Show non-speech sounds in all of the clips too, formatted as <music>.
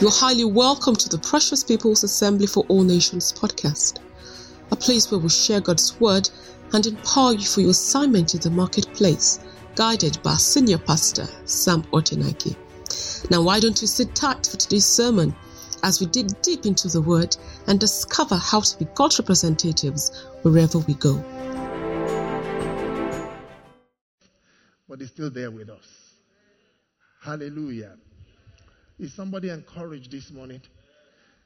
You're highly welcome to the Precious People's Assembly for All Nations podcast, a place where we share God's Word and empower you for your assignment in the marketplace, guided by senior pastor, Sam Otenaike. Now, why don't you sit tight for today's sermon as we dig deep into the Word and discover how to be God's representatives wherever we go. But He's still there with us. Hallelujah. Is somebody encouraged this morning?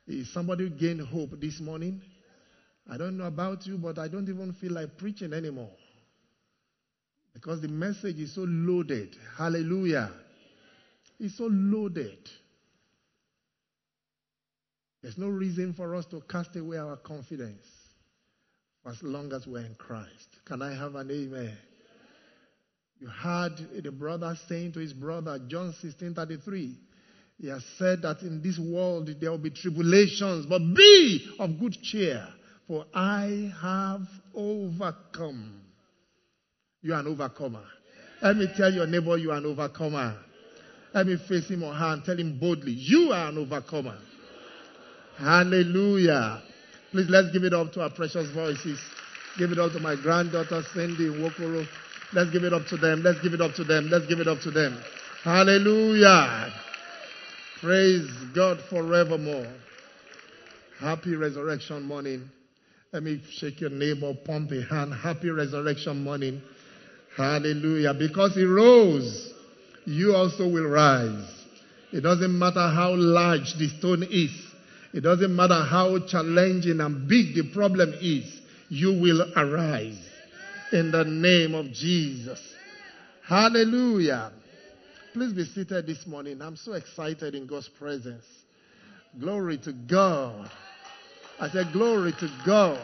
Is somebody gain hope this morning? I don't know about you, but I don't even feel like preaching anymore. Because the message is so loaded. Hallelujah. It's so loaded. There's no reason for us to cast away our confidence as long as we're in Christ. Can I have an amen? You heard the brother saying to his brother, John 16 33, he has said that in this world there will be tribulations, but be of good cheer, for I have overcome. You are an overcomer. Let me tell your neighbor, you are an overcomer. Let me face him on hand, tell him boldly, you are an overcomer. Hallelujah. Please let's give it up to our precious voices. Give it up to my granddaughter Cindy Wokoro. Let's give it up to them. Let's give it up to them. Let's give it up to them. Hallelujah. Praise God forevermore. Happy resurrection morning. Let me shake your neighbor, pump a hand. Happy resurrection morning. Hallelujah. Because he rose, you also will rise. It doesn't matter how large the stone is. It doesn't matter how challenging and big the problem is. You will arise in the name of Jesus. Hallelujah. Please be seated this morning. I'm so excited in God's presence. Glory to God. I said, Glory to God.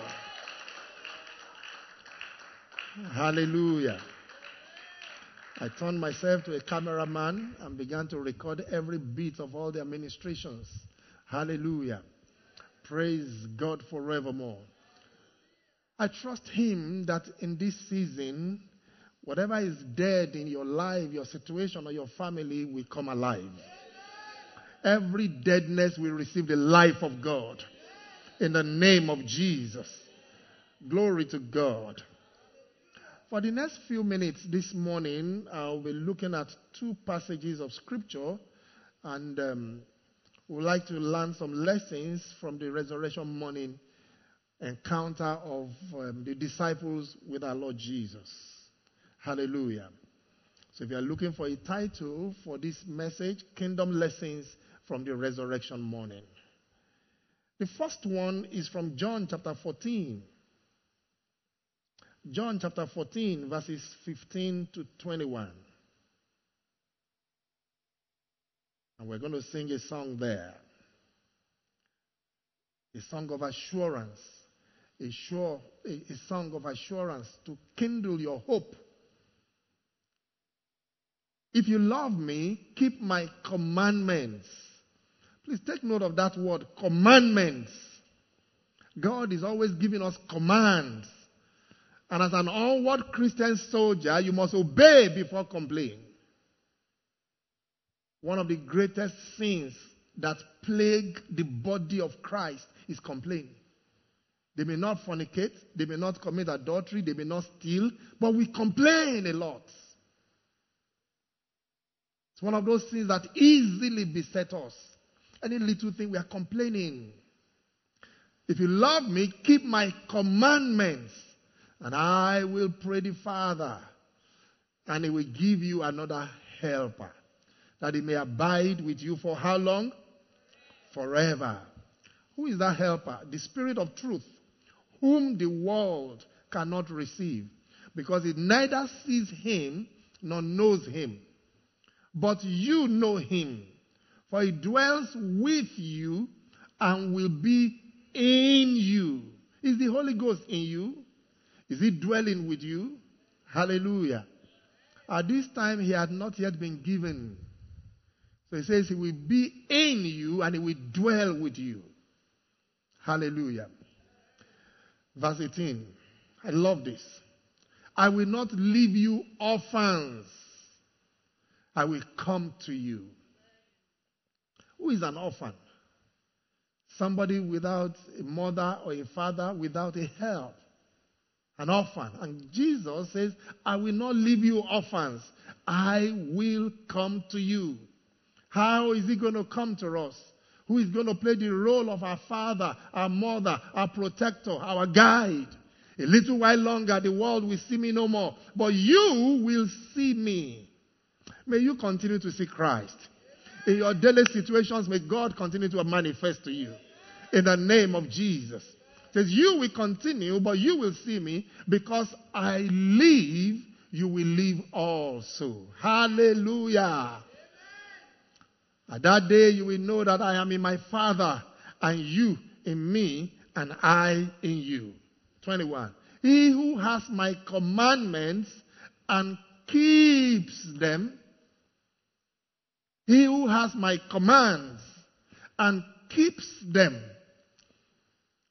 Hallelujah. I turned myself to a cameraman and began to record every bit of all their ministrations. Hallelujah. Praise God forevermore. I trust Him that in this season, Whatever is dead in your life, your situation, or your family will come alive. Every deadness will receive the life of God. In the name of Jesus. Glory to God. For the next few minutes this morning, I'll be looking at two passages of Scripture and um, we'd like to learn some lessons from the resurrection morning encounter of um, the disciples with our Lord Jesus. Hallelujah. So if you are looking for a title for this message, Kingdom Lessons from the Resurrection Morning. The first one is from John chapter 14. John chapter 14, verses 15 to 21. And we're going to sing a song there. A song of assurance. A, sure, a, a song of assurance to kindle your hope if you love me, keep my commandments. Please take note of that word, commandments. God is always giving us commands. And as an onward Christian soldier, you must obey before complaining. One of the greatest sins that plague the body of Christ is complaining. They may not fornicate, they may not commit adultery, they may not steal, but we complain a lot. It's one of those things that easily beset us. Any little thing we are complaining. If you love me, keep my commandments, and I will pray the Father, and he will give you another helper, that he may abide with you for how long? Forever. Who is that helper? The Spirit of truth, whom the world cannot receive, because it neither sees him nor knows him but you know him, for he dwells with you and will be in you. Is the Holy Ghost in you? Is he dwelling with you? Hallelujah. At this time, he had not yet been given. So he says he will be in you and he will dwell with you. Hallelujah. Verse 18. I love this. I will not leave you orphans. I will come to you. Who is an orphan? Somebody without a mother or a father, without a help. An orphan. And Jesus says, I will not leave you orphans. I will come to you. How is he going to come to us? Who is going to play the role of our father, our mother, our protector, our guide? A little while longer, the world will see me no more, but you will see me. May you continue to see Christ. In your daily situations, may God continue to manifest to you. In the name of Jesus. It says, You will continue, but you will see me because I live, you will live also. Hallelujah. At that day, you will know that I am in my Father, and you in me, and I in you. 21. He who has my commandments and keeps them, he who has my commands and keeps them,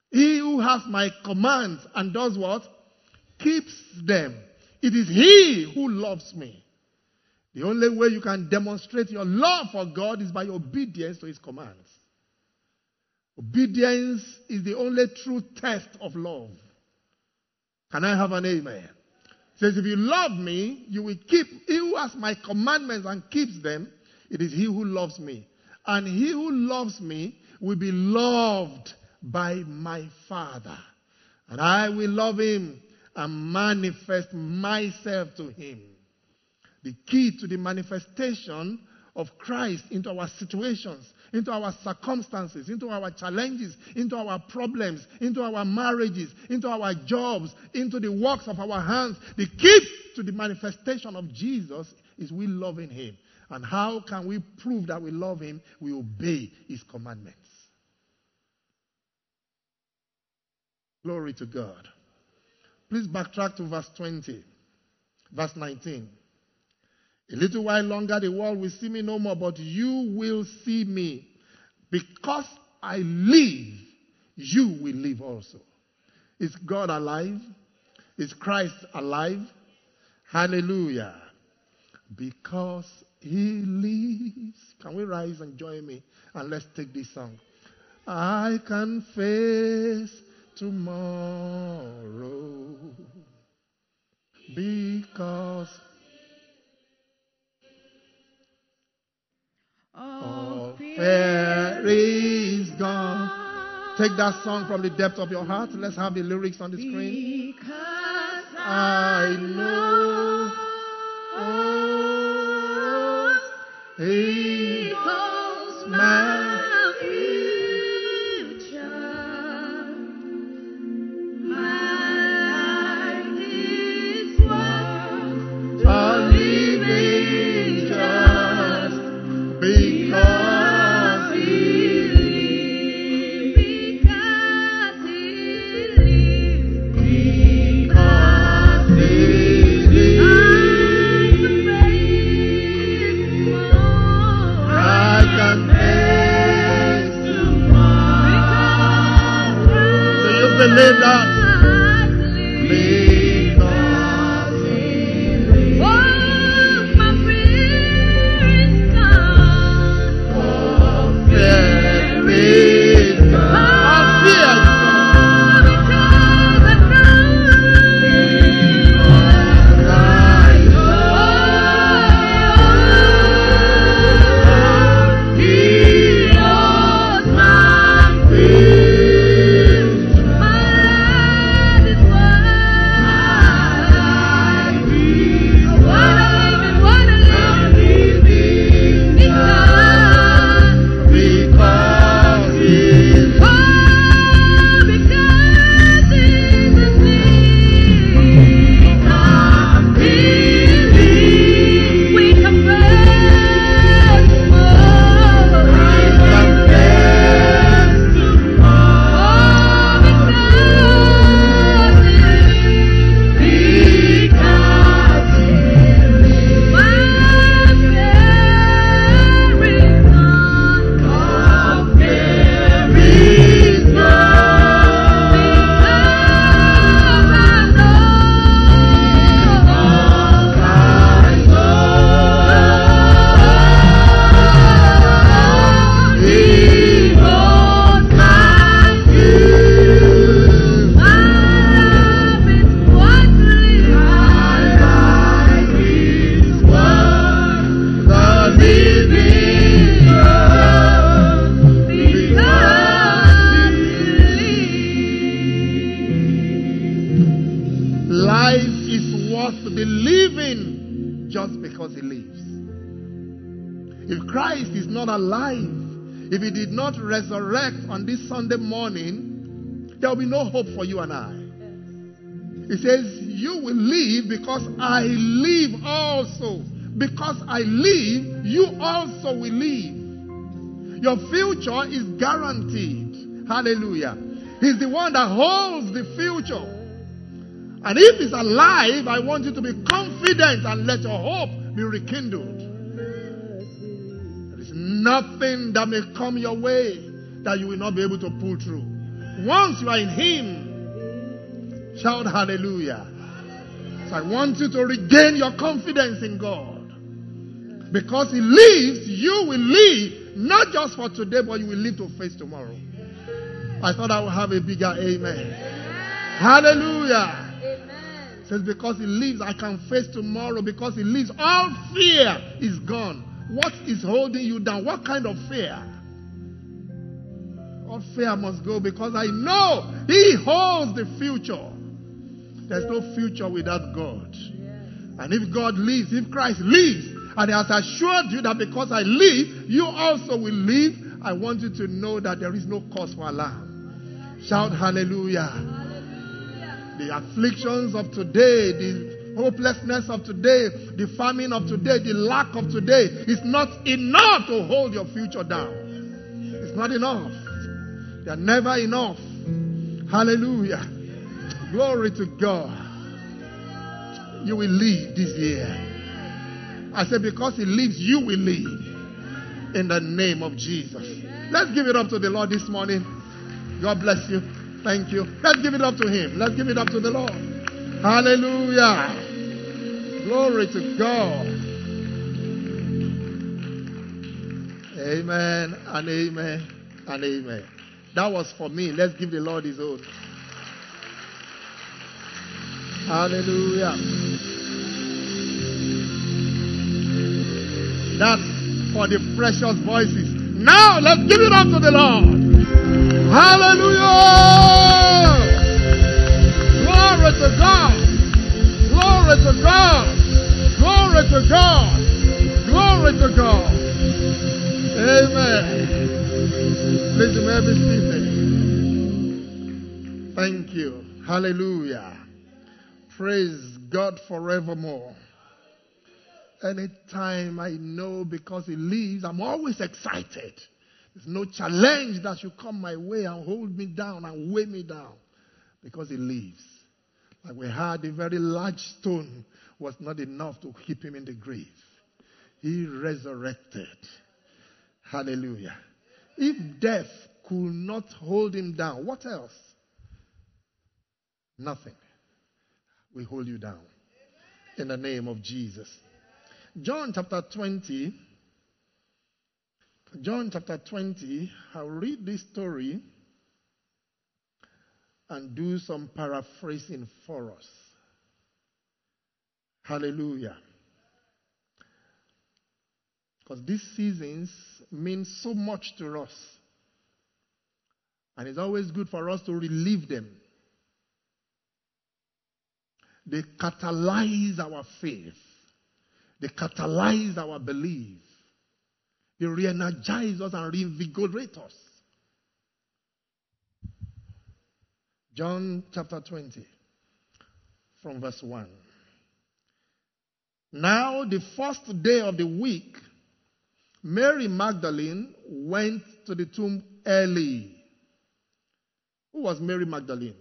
he who has my commands and does what? Keeps them. It is he who loves me. The only way you can demonstrate your love for God is by obedience to his commands. Obedience is the only true test of love. Can I have an amen? It says, if you love me, you will keep, he who has my commandments and keeps them, it is he who loves me. And he who loves me will be loved by my Father. And I will love him and manifest myself to him. The key to the manifestation of Christ into our situations, into our circumstances, into our challenges, into our problems, into our marriages, into our jobs, into the works of our hands. The key to the manifestation of Jesus is we loving him. And how can we prove that we love him? We obey his commandments. Glory to God. Please backtrack to verse 20, verse 19. A little while longer, the world will see me no more, but you will see me. Because I live, you will live also. Is God alive? Is Christ alive? Hallelujah. Because he lives. Can we rise and join me? And let's take this song. I can face tomorrow because all fear is gone. Take that song from the depth of your heart. Let's have the lyrics on the screen. Because I know He holds my you resurrect on this Sunday morning, there will be no hope for you and I. He says, You will live because I live also. Because I live, you also will live. Your future is guaranteed. Hallelujah. He's the one that holds the future. And if he's alive, I want you to be confident and let your hope be rekindled. Nothing that may come your way that you will not be able to pull through. Once you are in him, shout hallelujah. So I want you to regain your confidence in God. Because he lives, you will live, not just for today, but you will live to face tomorrow. I thought I would have a bigger amen. Hallelujah. Amen. Says because he lives, I can face tomorrow. Because he lives, all fear is gone. What is holding you down? What kind of fear? All fear must go because I know he holds the future. There's no future without God. And if God lives, if Christ lives, and he has assured you that because I live, you also will live, I want you to know that there is no cause for alarm. Shout hallelujah. The afflictions of today, the hopelessness of today, the famine of today, the lack of today is not enough to hold your future down. It's not enough. They are never enough. Hallelujah. Glory to God. You will live this year. I said, because He lives, you will live. In the name of Jesus. Let's give it up to the Lord this morning. God bless you. Thank you. Let's give it up to Him. Let's give it up to the Lord. Hallelujah. Glory to God. Amen and amen and amen. That was for me. Let's give the Lord His own. Hallelujah. That's for the precious voices. Now let's give it up to the Lord. Hallelujah. Glory to God. Glory to God. Glory to God. Glory to God. Amen. Please may be seated. Thank you. Hallelujah. Praise God forevermore. Anytime I know because He lives, I'm always excited. There's no challenge that should come my way and hold me down and weigh me down because He lives. Like we had a very large stone was not enough to keep him in the grave. He resurrected. Hallelujah. If death could not hold him down, what else? Nothing will hold you down. In the name of Jesus. John chapter 20. John chapter 20. I'll read this story and do some paraphrasing for us. Hallelujah. Because these seasons mean so much to us. And it's always good for us to relive them. They catalyze our faith. They catalyze our belief. They re energize us and reinvigorate us. John chapter 20, from verse 1. Now, the first day of the week, Mary Magdalene went to the tomb early. Who was Mary Magdalene?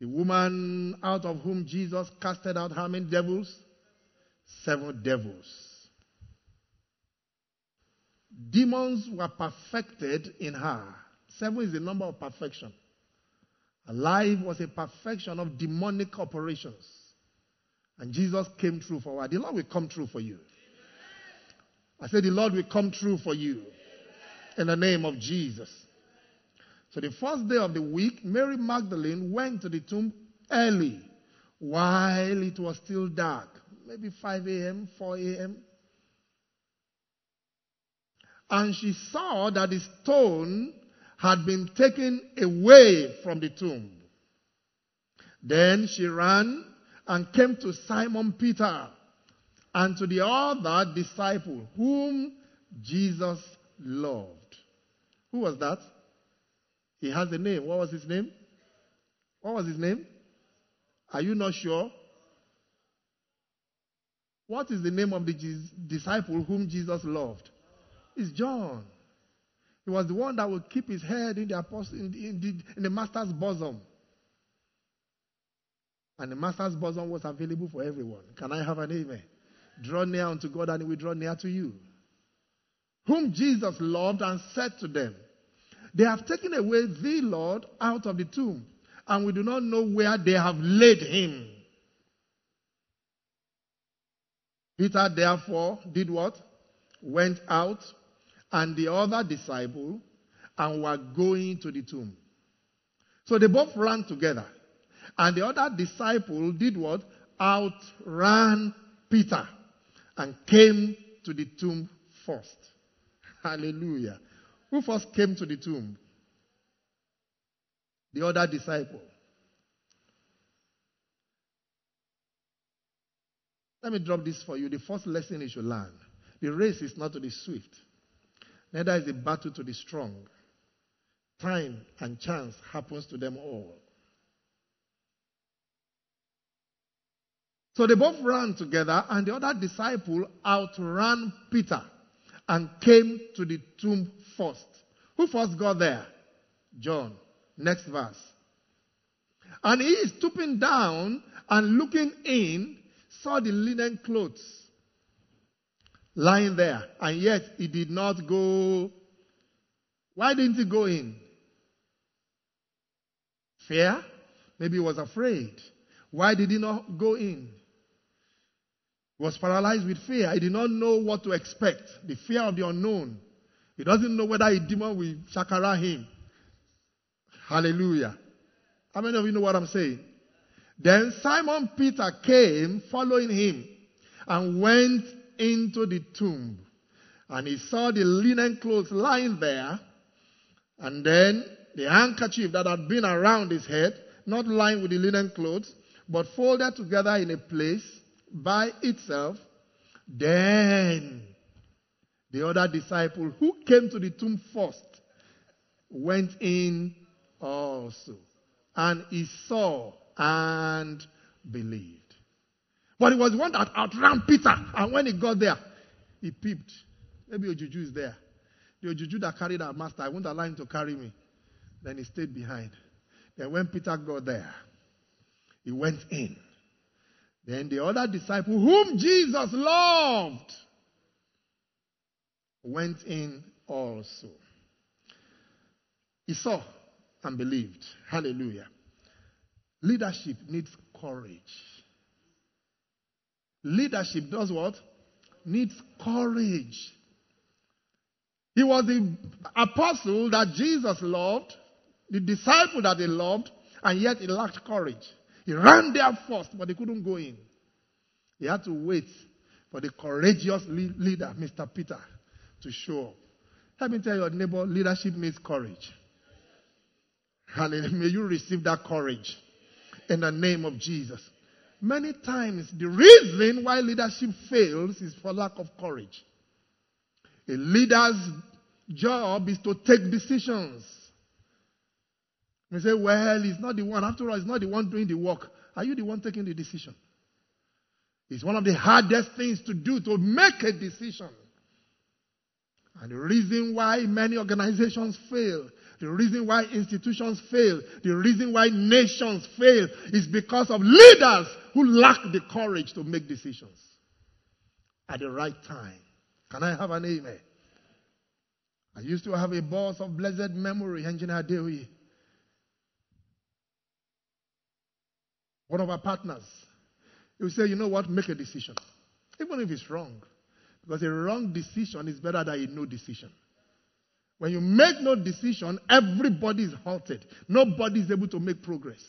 The woman out of whom Jesus casted out how many devils? Seven devils. Demons were perfected in her. Seven is the number of perfection. Life was a perfection of demonic operations. And Jesus came through for her. The Lord will come through for you. I said, The Lord will come through for you. In the name of Jesus. So the first day of the week, Mary Magdalene went to the tomb early while it was still dark. Maybe 5 a.m., 4 a.m. And she saw that the stone had been taken away from the tomb. Then she ran and came to Simon Peter and to the other disciple whom Jesus loved. Who was that? He has a name. What was his name? What was his name? Are you not sure? What is the name of the disciple whom Jesus loved? It's John. He was the one that would keep his head in the, apostle, in, the, in, the, in the master's bosom. And the master's bosom was available for everyone. Can I have an amen? Draw near unto God and he will draw near to you. Whom Jesus loved and said to them, They have taken away the Lord out of the tomb, and we do not know where they have laid him. Peter therefore did what? Went out and the other disciple and were going to the tomb. So they both ran together. And the other disciple did what? Outran Peter and came to the tomb first. Hallelujah. Who first came to the tomb? The other disciple. Let me drop this for you. The first lesson you should learn. The race is not to the swift, neither is the battle to the strong. Time and chance happens to them all. So they both ran together, and the other disciple outran Peter and came to the tomb first. Who first got there? John. Next verse. And he, stooping down and looking in, saw the linen clothes lying there, and yet he did not go. Why didn't he go in? Fear? Maybe he was afraid. Why did he not go in? Was paralyzed with fear. He did not know what to expect. The fear of the unknown. He doesn't know whether a demon will shakara him. Hallelujah. How many of you know what I'm saying? Then Simon Peter came following him and went into the tomb. And he saw the linen clothes lying there, and then the handkerchief that had been around his head, not lying with the linen clothes, but folded together in a place by itself. Then the other disciple who came to the tomb first went in also. And he saw and believed. But it was one that outran Peter. And when he got there, he peeped. Maybe Ojuju is there. The Ojuju that carried our master, I won't allow him to carry me. Then he stayed behind. Then when Peter got there, he went in. Then the other disciple, whom Jesus loved, went in also. He saw and believed. Hallelujah. Leadership needs courage. Leadership does what? Needs courage. He was the apostle that Jesus loved, the disciple that he loved, and yet he lacked courage. He ran there first, but he couldn't go in. He had to wait for the courageous leader, Mr. Peter, to show up. Let me tell your neighbor, leadership needs courage. Hallelujah. May you receive that courage in the name of Jesus. Many times, the reason why leadership fails is for lack of courage. A leader's job is to take decisions. You say, well, he's not the one. After all, he's not the one doing the work. Are you the one taking the decision? It's one of the hardest things to do to make a decision. And the reason why many organizations fail, the reason why institutions fail, the reason why nations fail is because of leaders who lack the courage to make decisions at the right time. Can I have an amen? I used to have a boss of blessed memory, Engineer Dewey. One of our partners. He would say, you know what, make a decision. Even if it's wrong. Because a wrong decision is better than a no decision. When you make no decision, everybody is halted. Nobody is able to make progress.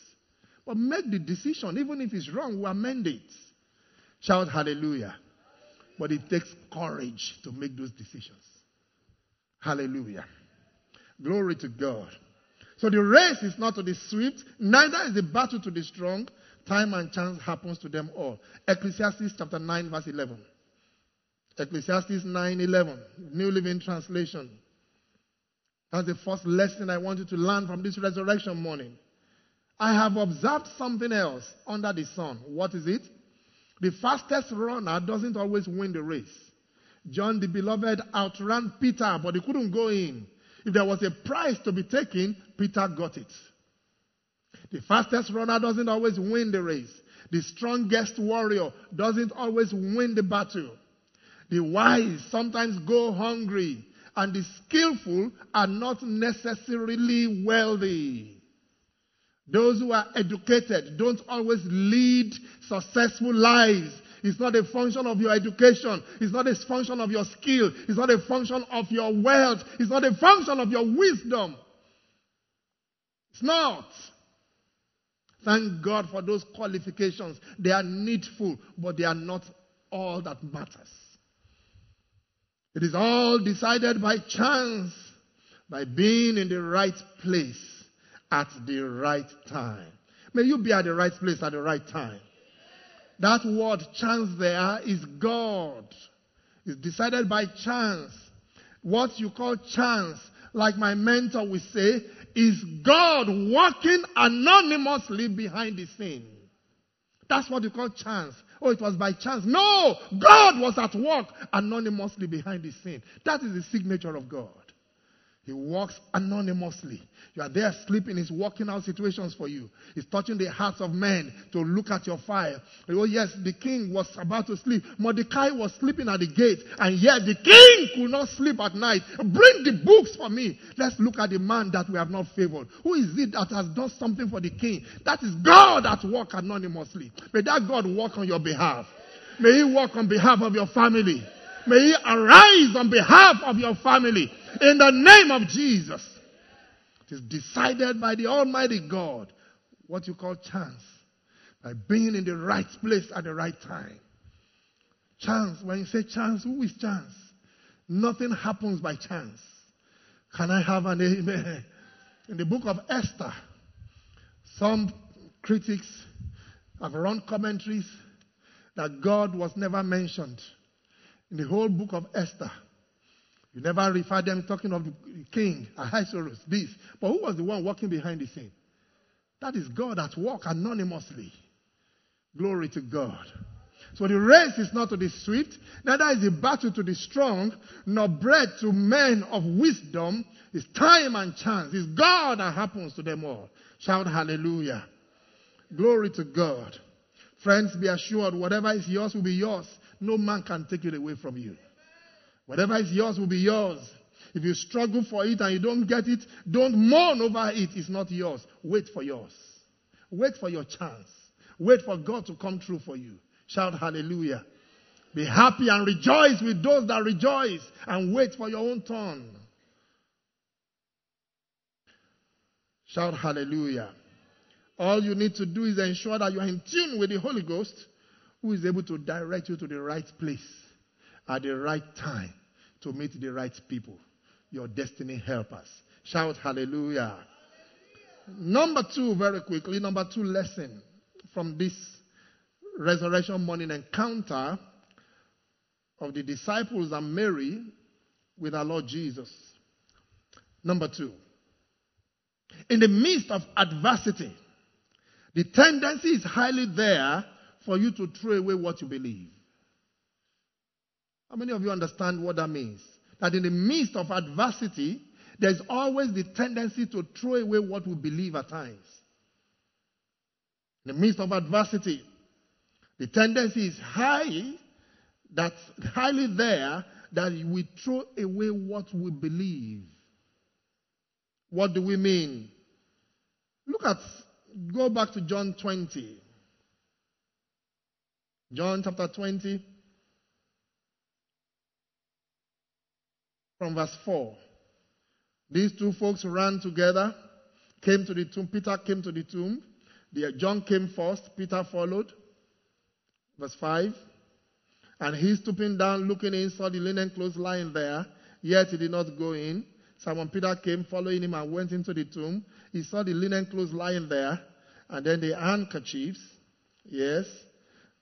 But make the decision, even if it's wrong, we amend it. Shout hallelujah. But it takes courage to make those decisions. Hallelujah. Glory to God. So the race is not to the swift, neither is the battle to the strong. Time and chance happens to them all. Ecclesiastes chapter 9, verse 11. Ecclesiastes 9:11, New Living Translation. That's the first lesson I want you to learn from this resurrection morning. I have observed something else under the sun. What is it? The fastest runner doesn't always win the race. John the beloved outran Peter, but he couldn't go in. If there was a prize to be taken, Peter got it. The fastest runner doesn't always win the race. The strongest warrior doesn't always win the battle. The wise sometimes go hungry, and the skillful are not necessarily wealthy. Those who are educated don't always lead successful lives. It's not a function of your education. It's not a function of your skill. It's not a function of your wealth. It's not a function of your wisdom. It's not. Thank God for those qualifications. They are needful, but they are not all that matters. It is all decided by chance, by being in the right place at the right time. May you be at the right place at the right time. That word chance there is God. It's decided by chance. What you call chance, like my mentor will say, is God working anonymously behind the scene. That's what you call chance. Oh, it was by chance. No! God was at work anonymously behind the scene. That is the signature of God. He works anonymously. You are there sleeping, he's working out situations for you. He's touching the hearts of men to look at your fire. Oh, yes, the king was about to sleep. Mordecai was sleeping at the gate, and yet the king could not sleep at night. Bring the books for me. Let's look at the man that we have not favored. Who is it that has done something for the king? That is God that work anonymously. May that God work on your behalf. May he work on behalf of your family. May he arise on behalf of your family. In the name of Jesus. It is decided by the Almighty God what you call chance. By being in the right place at the right time. Chance, when you say chance, who is chance? Nothing happens by chance. Can I have an amen? In the book of Esther, some critics have run commentaries that God was never mentioned in the whole book of Esther. You never refer them talking of the king, Ahasuerus, this. But who was the one walking behind the scene? That is God at work anonymously. Glory to God. So the race is not to the swift, neither is the battle to the strong, nor bread to men of wisdom. It's time and chance. It's God that happens to them all. Shout hallelujah. Glory to God. Friends, be assured, whatever is yours will be yours. No man can take it away from you. Whatever is yours will be yours. If you struggle for it and you don't get it, don't mourn over it. It's not yours. Wait for yours. Wait for your chance. Wait for God to come true for you. Shout hallelujah. Be happy and rejoice with those that rejoice and wait for your own turn. Shout hallelujah. All you need to do is ensure that you are in tune with the Holy Ghost who is able to direct you to the right place at the right time to meet the right people, your destiny helpers. Shout hallelujah. Number two, very quickly, number two lesson from this resurrection morning encounter of the disciples and Mary with our Lord Jesus. Number two, in the midst of adversity, the tendency is highly there for you to throw away what you believe. How many of you understand what that means? That in the midst of adversity, there's always the tendency to throw away what we believe at times. In the midst of adversity, the tendency is high, that's highly there, that we throw away what we believe. What do we mean? Look at, go back to John 20. John chapter 20, from verse 4. These two folks ran together, came to the tomb. Peter came to the tomb. John came first, Peter followed. Verse 5. And he stooping down, looking in, saw the linen clothes lying there, yet he did not go in. Simon Peter came, following him, and went into the tomb. He saw the linen clothes lying there, and then the handkerchiefs. Yes.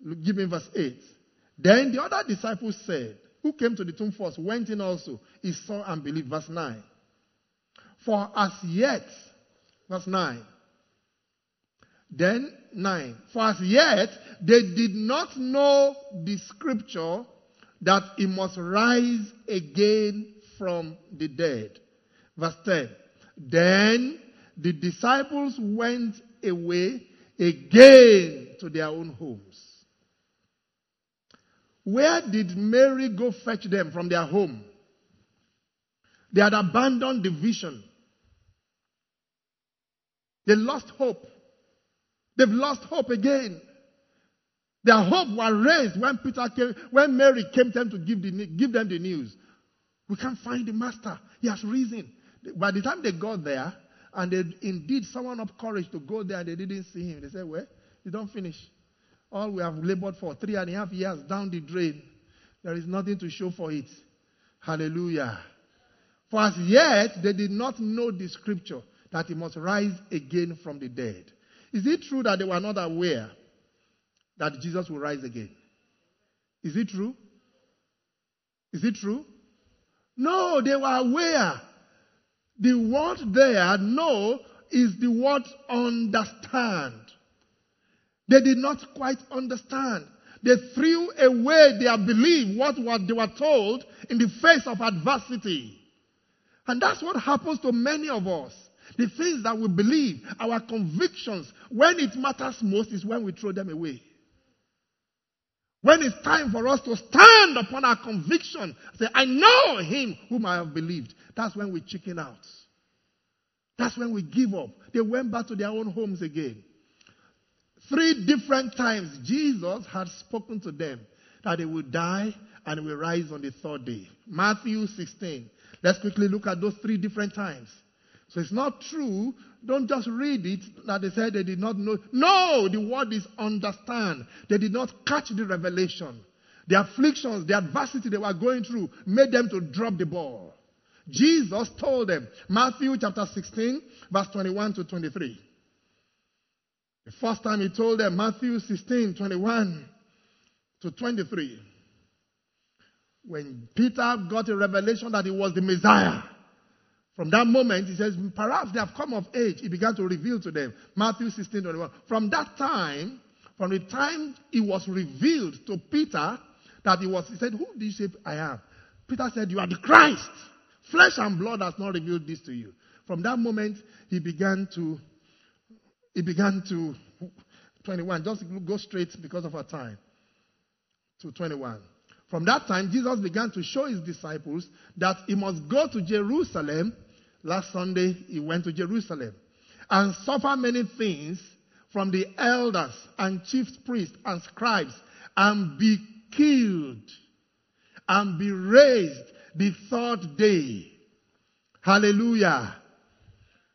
Look, give me verse 8. Then the other disciples said, who came to the tomb first went in also. He saw and believed. Verse 9. For as yet, verse 9. Then 9. For as yet, they did not know the scripture that he must rise again from the dead. Verse 10. Then the disciples went away again to their own homes. Where did Mary go fetch them from their home? They had abandoned the vision. They lost hope. They've lost hope again. Their hope was raised when Peter came, when Mary came to them to give, the, give them the news. We can't find the master. He has risen. By the time they got there, and they indeed someone up courage to go there and they didn't see him, they said, Well, you don't finish. All we have labored for three and a half years down the drain. There is nothing to show for it. Hallelujah. For as yet they did not know the scripture that he must rise again from the dead. Is it true that they were not aware that Jesus will rise again? Is it true? Is it true? No, they were aware. The word there, know, is the word understand. They did not quite understand. They threw away their belief, what, what they were told, in the face of adversity. And that's what happens to many of us. The things that we believe, our convictions, when it matters most is when we throw them away. When it's time for us to stand upon our conviction, say, I know him whom I have believed. That's when we chicken out. That's when we give up. They went back to their own homes again. Three different times Jesus had spoken to them that they would die and will rise on the third day. Matthew 16. Let's quickly look at those three different times. So it's not true. Don't just read it that they said they did not know. No, the word is understand. They did not catch the revelation. The afflictions, the adversity they were going through made them to drop the ball. Jesus told them, Matthew chapter 16, verse 21 to 23. The first time he told them, Matthew 16, 21 to 23. When Peter got a revelation that he was the Messiah, from that moment, he says, perhaps they have come of age. He began to reveal to them. Matthew 16, 21. From that time, from the time it was revealed to Peter that he was, he said, Who do you say I am? Peter said, You are the Christ. Flesh and blood has not revealed this to you. From that moment, he began to, he began to, 21, just go straight because of our time, to 21. From that time, Jesus began to show his disciples that he must go to Jerusalem. Last Sunday, he went to Jerusalem and suffer many things from the elders and chief priests and scribes and be killed and be raised the third day. Hallelujah.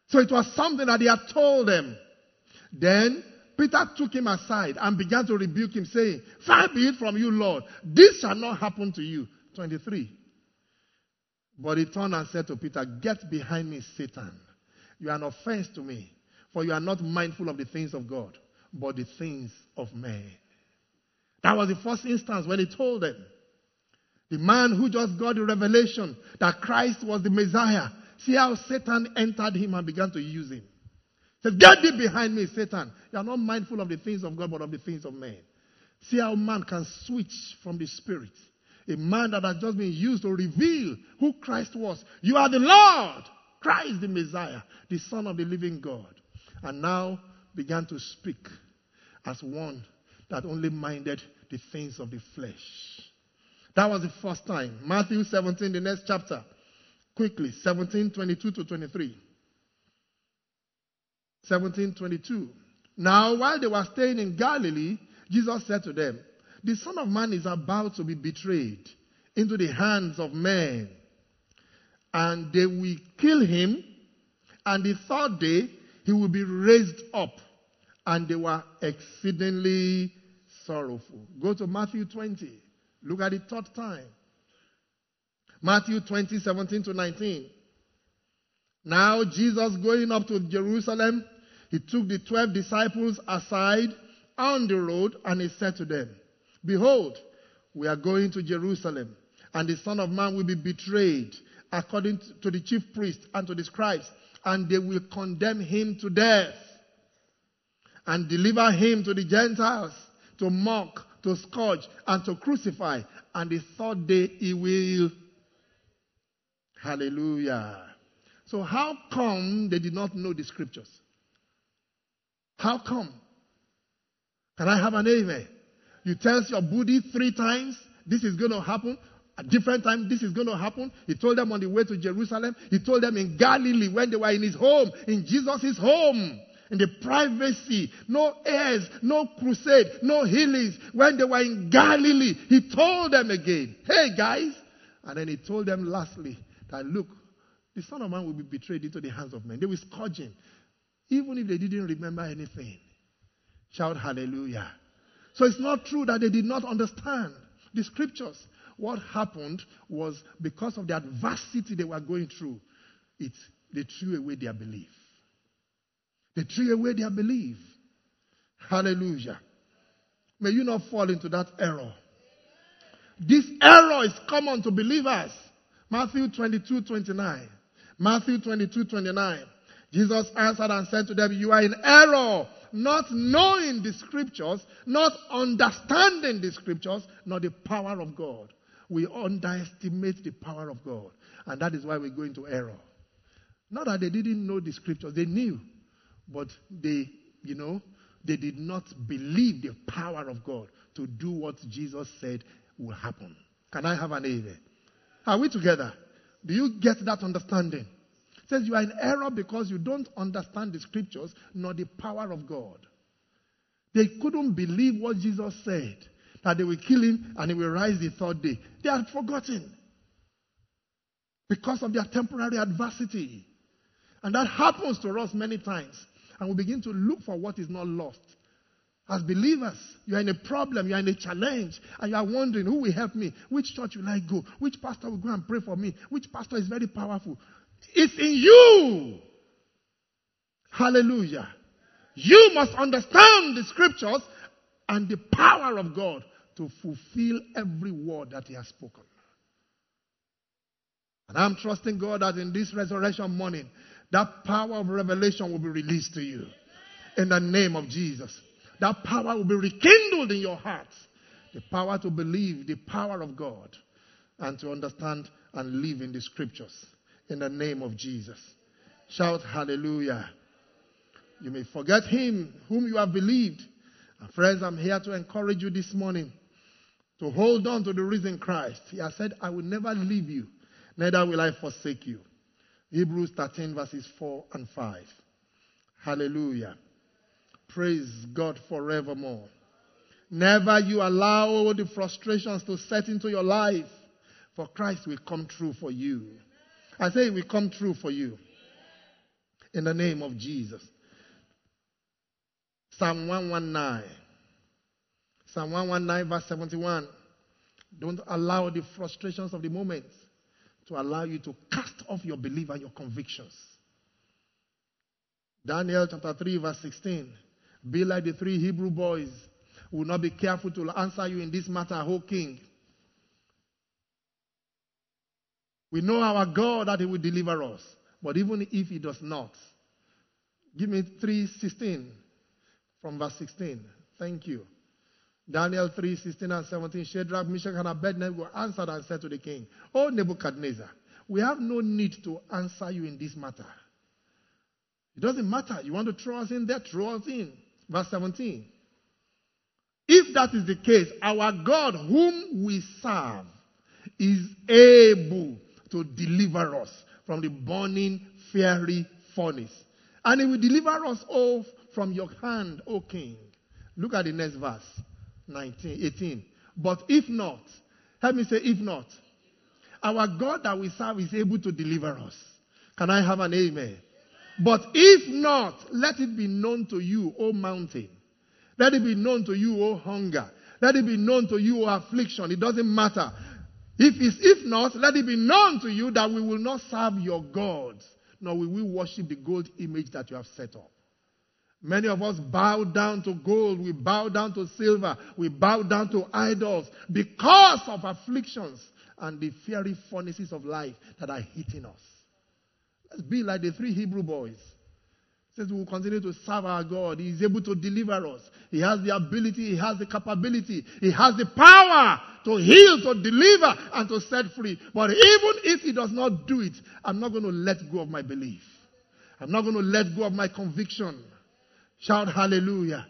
So it was something that he had told them. Then Peter took him aside and began to rebuke him, saying, Far be it from you, Lord. This shall not happen to you. 23. But he turned and said to Peter, Get behind me, Satan. You are an offense to me, for you are not mindful of the things of God, but the things of men. That was the first instance when he told them. The man who just got the revelation that Christ was the Messiah. See how Satan entered him and began to use him. Said, Get thee behind me, Satan. You are not mindful of the things of God, but of the things of men. See how man can switch from the spirit. A man that has just been used to reveal who Christ was. You are the Lord, Christ the Messiah, the Son of the living God. And now began to speak as one that only minded the things of the flesh. That was the first time. Matthew 17, the next chapter. Quickly, 17, 22 to 23. 17, 22. Now, while they were staying in Galilee, Jesus said to them, The Son of Man is about to be betrayed into the hands of men, and they will kill him, and the third day he will be raised up. And they were exceedingly sorrowful. Go to Matthew 20. Look at the third time. Matthew 20, 17 to 19. Now, Jesus going up to Jerusalem, he took the twelve disciples aside on the road and he said to them, Behold, we are going to Jerusalem, And the Son of Man will be betrayed according to the chief priests and to the scribes, and they will condemn him to death and deliver him to the Gentiles to mock, to scourge, and to crucify. And the third day he will. Hallelujah. So, how come they did not know the scriptures? How come? Can I have an amen? You tell your body three times, this is going to happen. A different time, this is going to happen. He told them on the way to Jerusalem. He told them in Galilee when they were in his home, in Jesus' home, in the privacy. No airs, no crusade, no healings. When they were in Galilee, he told them again, hey guys. And then he told them lastly that look, the Son of Man will be betrayed into the hands of men. They will scourge him. Even if they didn't remember anything. Shout hallelujah. So it's not true that they did not understand the scriptures. What happened was because of the adversity they were going through, it, they threw away their belief. They threw away their belief. Hallelujah. May you not fall into that error. This error is common to believers. Matthew 22, 29. Matthew 22, 29. Jesus answered and said to them, You are in error, not knowing the scriptures, not understanding the scriptures, nor the power of God. We underestimate the power of God. And that is why we go into error. Not that they didn't know the scriptures, they knew. But they, you know, they did not believe the power of God to do what Jesus said will happen. Can I have an amen? Are we together? Do you get that understanding? Says you are in error because you don't understand the scriptures nor the power of God. They couldn't believe what Jesus said that they will kill him and he will rise the third day. They had forgotten because of their temporary adversity. And that happens to us many times. And we begin to look for what is not lost. As believers, you are in a problem, you are in a challenge, and you are wondering who will help me? Which church will I go? Which pastor will go and pray for me? Which pastor is very powerful? It's in you. Hallelujah. You must understand the scriptures and the power of God to fulfill every word that He has spoken. And I'm trusting God that in this resurrection morning, that power of revelation will be released to you. In the name of Jesus. That power will be rekindled in your hearts. The power to believe the power of God and to understand and live in the scriptures. In the name of Jesus. Shout hallelujah. You may forget him whom you have believed. And friends, I'm here to encourage you this morning to hold on to the risen Christ. He has said, I will never leave you, neither will I forsake you. Hebrews 13, verses 4 and 5. Hallelujah. Praise God forevermore. Never you allow the frustrations to set into your life, for Christ will come true for you. I say it will come true for you. In the name of Jesus. Psalm 119. Psalm 119, verse 71. Don't allow the frustrations of the moment to allow you to cast off your belief and your convictions. Daniel chapter 3, verse 16. Be like the three Hebrew boys who will not be careful to answer you in this matter, O king. We know our God that He will deliver us. But even if He does not, give me 3:16 from verse 16. Thank you. Daniel 3, 16 and 17. Shadrach, Meshach, and Abednego answered and said to the king, O Nebuchadnezzar, we have no need to answer you in this matter. It doesn't matter. You want to throw us in there? Throw us in. Verse 17. If that is the case, our God, whom we serve, is able to deliver us from the burning fiery furnace. And he will deliver us all from your hand, O king. Look at the next verse. 19, 18. But if not, help me say, if not, our God that we serve is able to deliver us. Can I have an amen? But if not, let it be known to you, O mountain. Let it be known to you, O hunger. Let it be known to you, O affliction. It doesn't matter. If, if not, let it be known to you that we will not serve your gods, nor will we worship the gold image that you have set up. Many of us bow down to gold, we bow down to silver, we bow down to idols because of afflictions and the fiery furnaces of life that are hitting us. Let's be like the three Hebrew boys. Says we will continue to serve our God. He is able to deliver us. He has the ability, He has the capability, He has the power to heal, to deliver, and to set free. But even if He does not do it, I'm not going to let go of my belief. I'm not going to let go of my conviction. Shout hallelujah.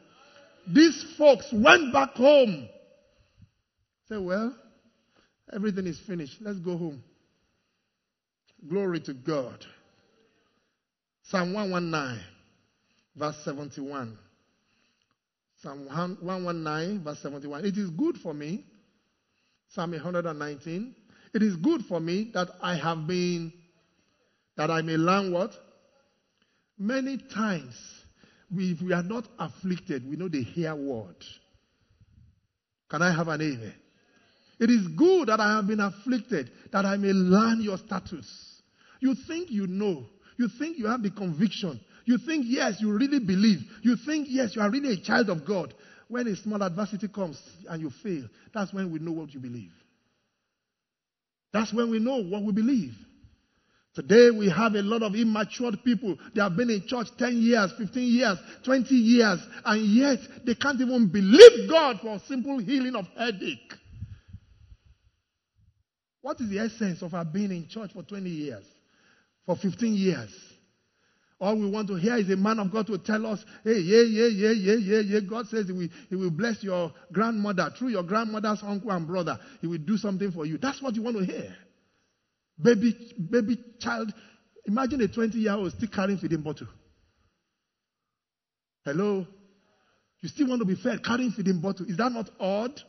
These folks went back home. Say, well, everything is finished. Let's go home. Glory to God. Psalm 119, verse 71. Psalm 119, verse 71. It is good for me. Psalm 119. It is good for me that I have been, that I may learn what? Many times, we, if we are not afflicted, we know the hear word. Can I have an amen? It is good that I have been afflicted, that I may learn your status. You think you know. You think you have the conviction. You think, yes, you really believe. You think, yes, you are really a child of God. When a small adversity comes and you fail, that's when we know what you believe. That's when we know what we believe. Today we have a lot of immature people. They have been in church 10 years, 15 years, 20 years, and yet they can't even believe God for a simple healing of headache. What is the essence of our being in church for 20 years, for 15 years? All we want to hear is a man of God to tell us, hey, yeah, yeah, yeah, yeah, yeah, yeah. God says he will, he will bless your grandmother through your grandmother's uncle and brother. He will do something for you. That's what you want to hear. Baby, baby child. Imagine a 20 year old still carrying feeding bottle. Hello? You still want to be fed carrying feeding bottle. Is that not odd?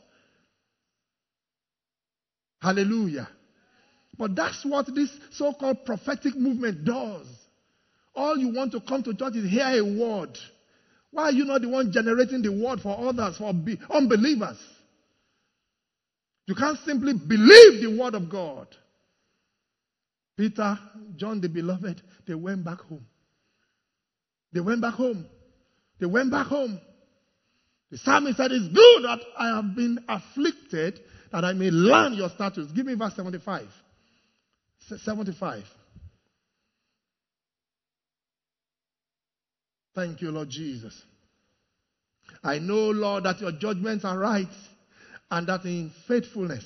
Hallelujah. But that's what this so called prophetic movement does. All you want to come to church is hear a word. Why are you not the one generating the word for others, for unbelievers? You can't simply believe the word of God. Peter, John the beloved, they went back home. They went back home. They went back home. The psalmist said, It's good that I have been afflicted that I may learn your statutes. Give me verse 75. 75. Thank you, Lord Jesus. I know, Lord, that your judgments are right and that in faithfulness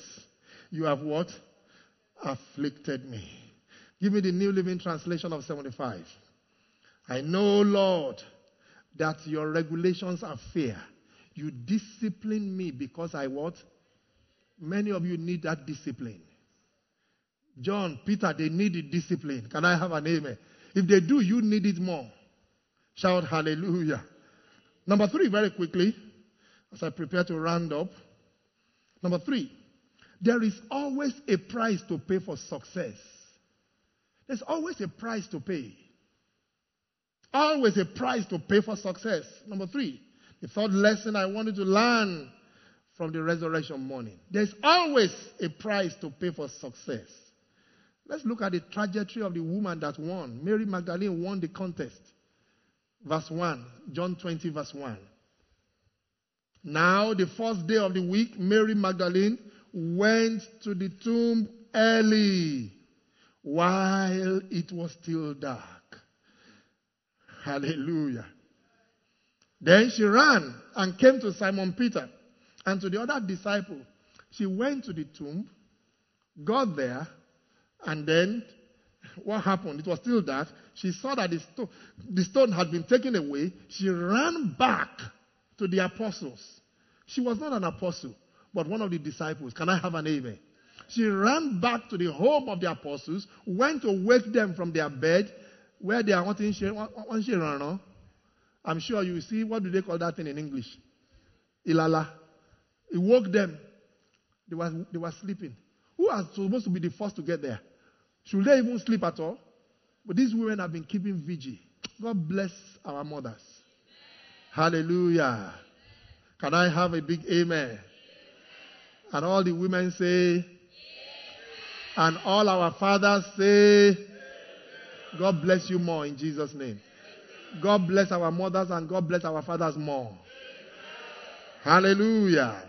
you have what? Afflicted me. Give me the New Living Translation of 75. I know, Lord, that your regulations are fair. You discipline me because I what? Many of you need that discipline. John, Peter, they need the discipline. Can I have an amen? If they do, you need it more. Shout hallelujah. Number three, very quickly, as I prepare to round up. Number three, there is always a price to pay for success. There's always a price to pay. Always a price to pay for success. Number three, the third lesson I wanted to learn from the resurrection morning. There's always a price to pay for success. Let's look at the trajectory of the woman that won. Mary Magdalene won the contest. Verse 1, John 20, verse 1. Now, the first day of the week, Mary Magdalene went to the tomb early while it was still dark. Hallelujah. Then she ran and came to Simon Peter and to the other disciple. She went to the tomb, got there, and then what happened? It was still dark. She saw that the, sto- the stone had been taken away. She ran back to the apostles. She was not an apostle, but one of the disciples. Can I have an amen? She ran back to the home of the apostles, went to wake them from their bed, where they are wanting to I'm sure you see, what do they call that thing in English? Ilala. He woke them. They were, they were sleeping. Who are supposed to be the first to get there? Should they even sleep at all? But these women have been keeping vigil. God bless our mothers. Hallelujah. Can I have a big amen? And all the women say, and all our fathers say, God bless you more in Jesus' name. God bless our mothers and God bless our fathers more. Hallelujah.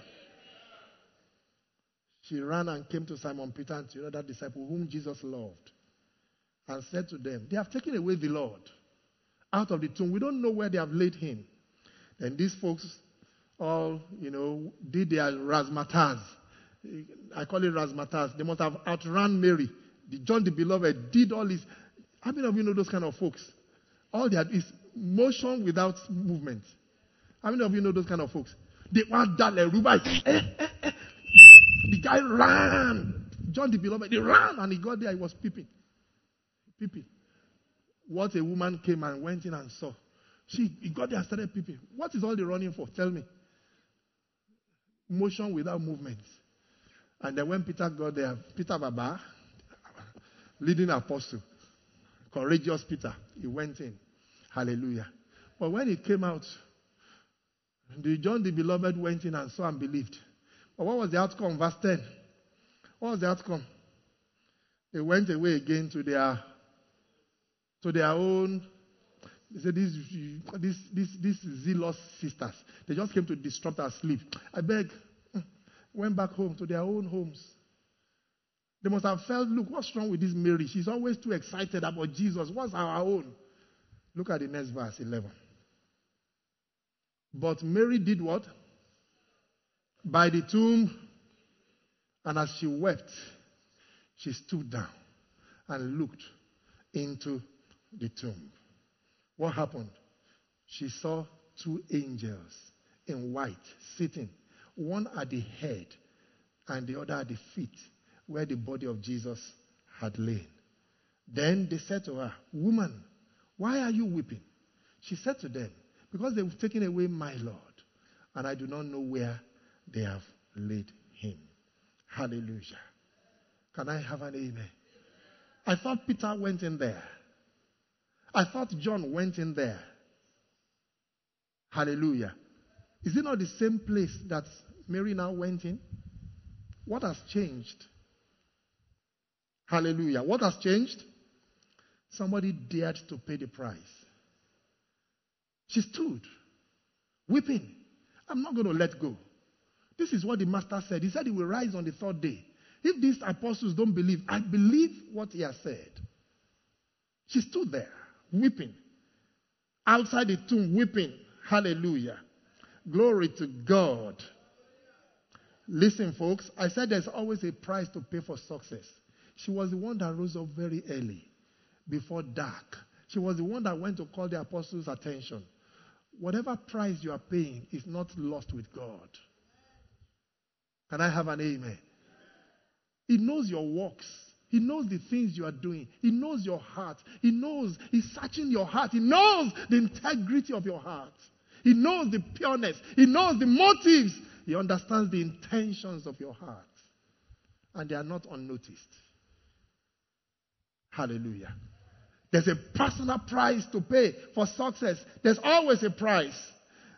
She ran and came to Simon Peter and to the other disciple whom Jesus loved and said to them, They have taken away the Lord out of the tomb. We don't know where they have laid him. Then these folks all, you know, did their razzmatazz. I call it razzmatazz. They must have outrun Mary. The John the Beloved did all this. How many of you know those kind of folks? All they had is motion without movement. How many of you know those kind of folks? They want that like Rubai. Eh, eh, eh. The guy ran. John the Beloved, he ran and he got there. He was peeping. Peeping. What a woman came and went in and saw. She he got there and started peeping. What is all the running for? Tell me. Motion without movement. And then when Peter got there, Peter Baba, leading apostle, courageous Peter, he went in. Hallelujah. But when he came out, the John the Beloved went in and saw and believed. But what was the outcome? Verse 10. What was the outcome? They went away again to their to their own. They said these these these these zealous sisters. They just came to disrupt our sleep. I beg. Mm, went back home to their own homes. They must have felt, look, what's wrong with this Mary? She's always too excited about Jesus. What's our own? Look at the next verse, 11. But Mary did what? By the tomb, and as she wept, she stood down and looked into the tomb. What happened? She saw two angels in white sitting, one at the head and the other at the feet, where the body of Jesus had lain. Then they said to her, Woman, why are you weeping? She said to them, Because they've taken away my Lord, and I do not know where they have laid him. Hallelujah. Can I have an amen? I thought Peter went in there. I thought John went in there. Hallelujah. Is it not the same place that Mary now went in? What has changed? Hallelujah. What has changed? Somebody dared to pay the price. She stood, weeping. I'm not going to let go. This is what the master said. He said he will rise on the third day. If these apostles don't believe, I believe what he has said. She stood there, weeping. Outside the tomb, weeping. Hallelujah. Glory to God. Listen, folks, I said there's always a price to pay for success. She was the one that rose up very early, before dark. She was the one that went to call the apostles' attention. Whatever price you are paying is not lost with God. Can I have an amen? He knows your works. He knows the things you are doing. He knows your heart. He knows, He's searching your heart. He knows the integrity of your heart. He knows the pureness. He knows the motives. He understands the intentions of your heart. And they are not unnoticed. Hallelujah. There's a personal price to pay for success. There's always a price.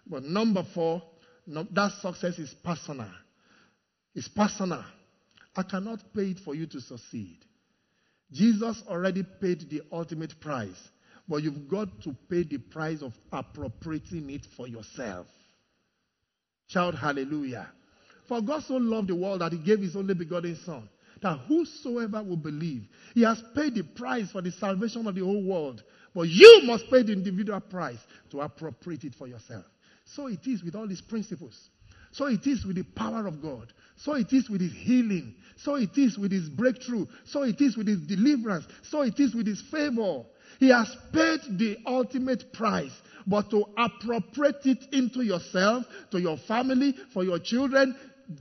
But number four, no, that success is personal. It's personal. I cannot pay it for you to succeed. Jesus already paid the ultimate price, but you've got to pay the price of appropriating it for yourself. Shout hallelujah. For God so loved the world that he gave his only begotten Son, that whosoever will believe, he has paid the price for the salvation of the whole world. But you must pay the individual price to appropriate it for yourself. So it is with all these principles. So it is with the power of God. So it is with his healing. So it is with his breakthrough. So it is with his deliverance. So it is with his favor. He has paid the ultimate price. But to appropriate it into yourself, to your family, for your children,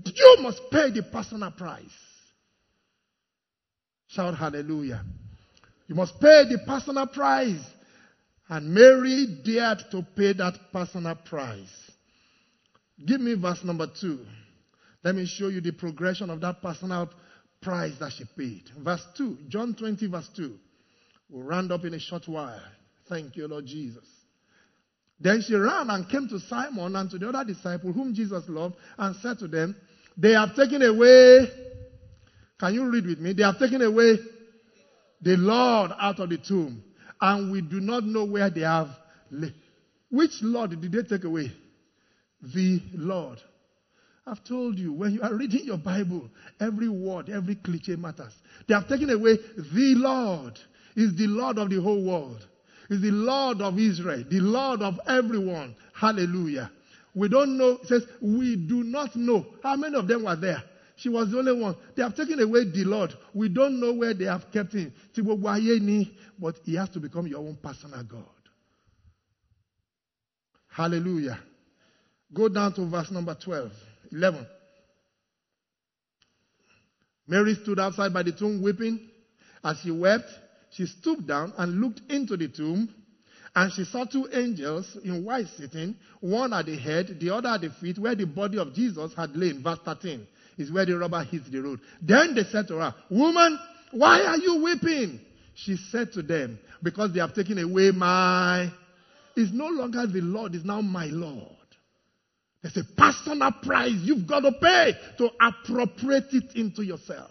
you must pay the personal price. Shout hallelujah. You must pay the personal price. And Mary dared to pay that personal price. Give me verse number two. Let me show you the progression of that personal price that she paid. Verse 2, John 20, verse 2. We'll round up in a short while. Thank you, Lord Jesus. Then she ran and came to Simon and to the other disciple whom Jesus loved and said to them, They have taken away, can you read with me? They have taken away the Lord out of the tomb, and we do not know where they have laid. Which Lord did they take away? The Lord. I've told you, when you are reading your Bible, every word, every cliche matters. They have taken away the Lord is the Lord of the whole world. Is the Lord of Israel, the Lord of everyone. Hallelujah. We don't know. It says, we do not know. How many of them were there? She was the only one. They have taken away the Lord. We don't know where they have kept him. But he has to become your own personal God. Hallelujah. Go down to verse number 12, 11. Mary stood outside by the tomb weeping. As she wept, she stooped down and looked into the tomb. And she saw two angels in white sitting, one at the head, the other at the feet, where the body of Jesus had lain. Verse 13 is where the robber hits the road. Then they said to her, Woman, why are you weeping? She said to them, Because they have taken away my. It's no longer the Lord, it's now my Lord. There's a personal price you've got to pay to appropriate it into yourself.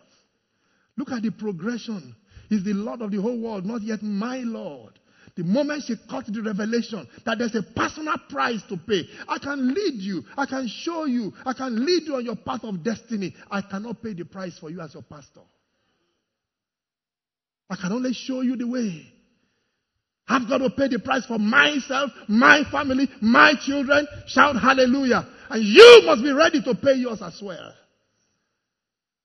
Look at the progression. He's the Lord of the whole world, not yet my Lord. The moment she caught the revelation that there's a personal price to pay, I can lead you, I can show you, I can lead you on your path of destiny. I cannot pay the price for you as your pastor. I can only show you the way. I've got to pay the price for myself, my family, my children. Shout hallelujah. And you must be ready to pay yours as well.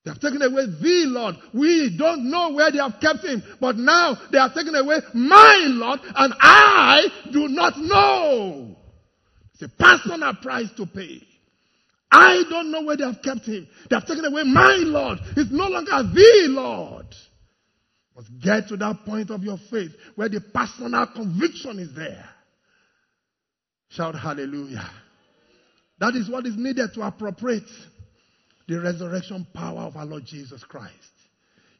They have taken away the Lord. We don't know where they have kept him. But now they have taken away my Lord and I do not know. It's a personal price to pay. I don't know where they have kept him. They have taken away my Lord. It's no longer the Lord. Must get to that point of your faith where the personal conviction is there. Shout hallelujah. That is what is needed to appropriate the resurrection power of our Lord Jesus Christ.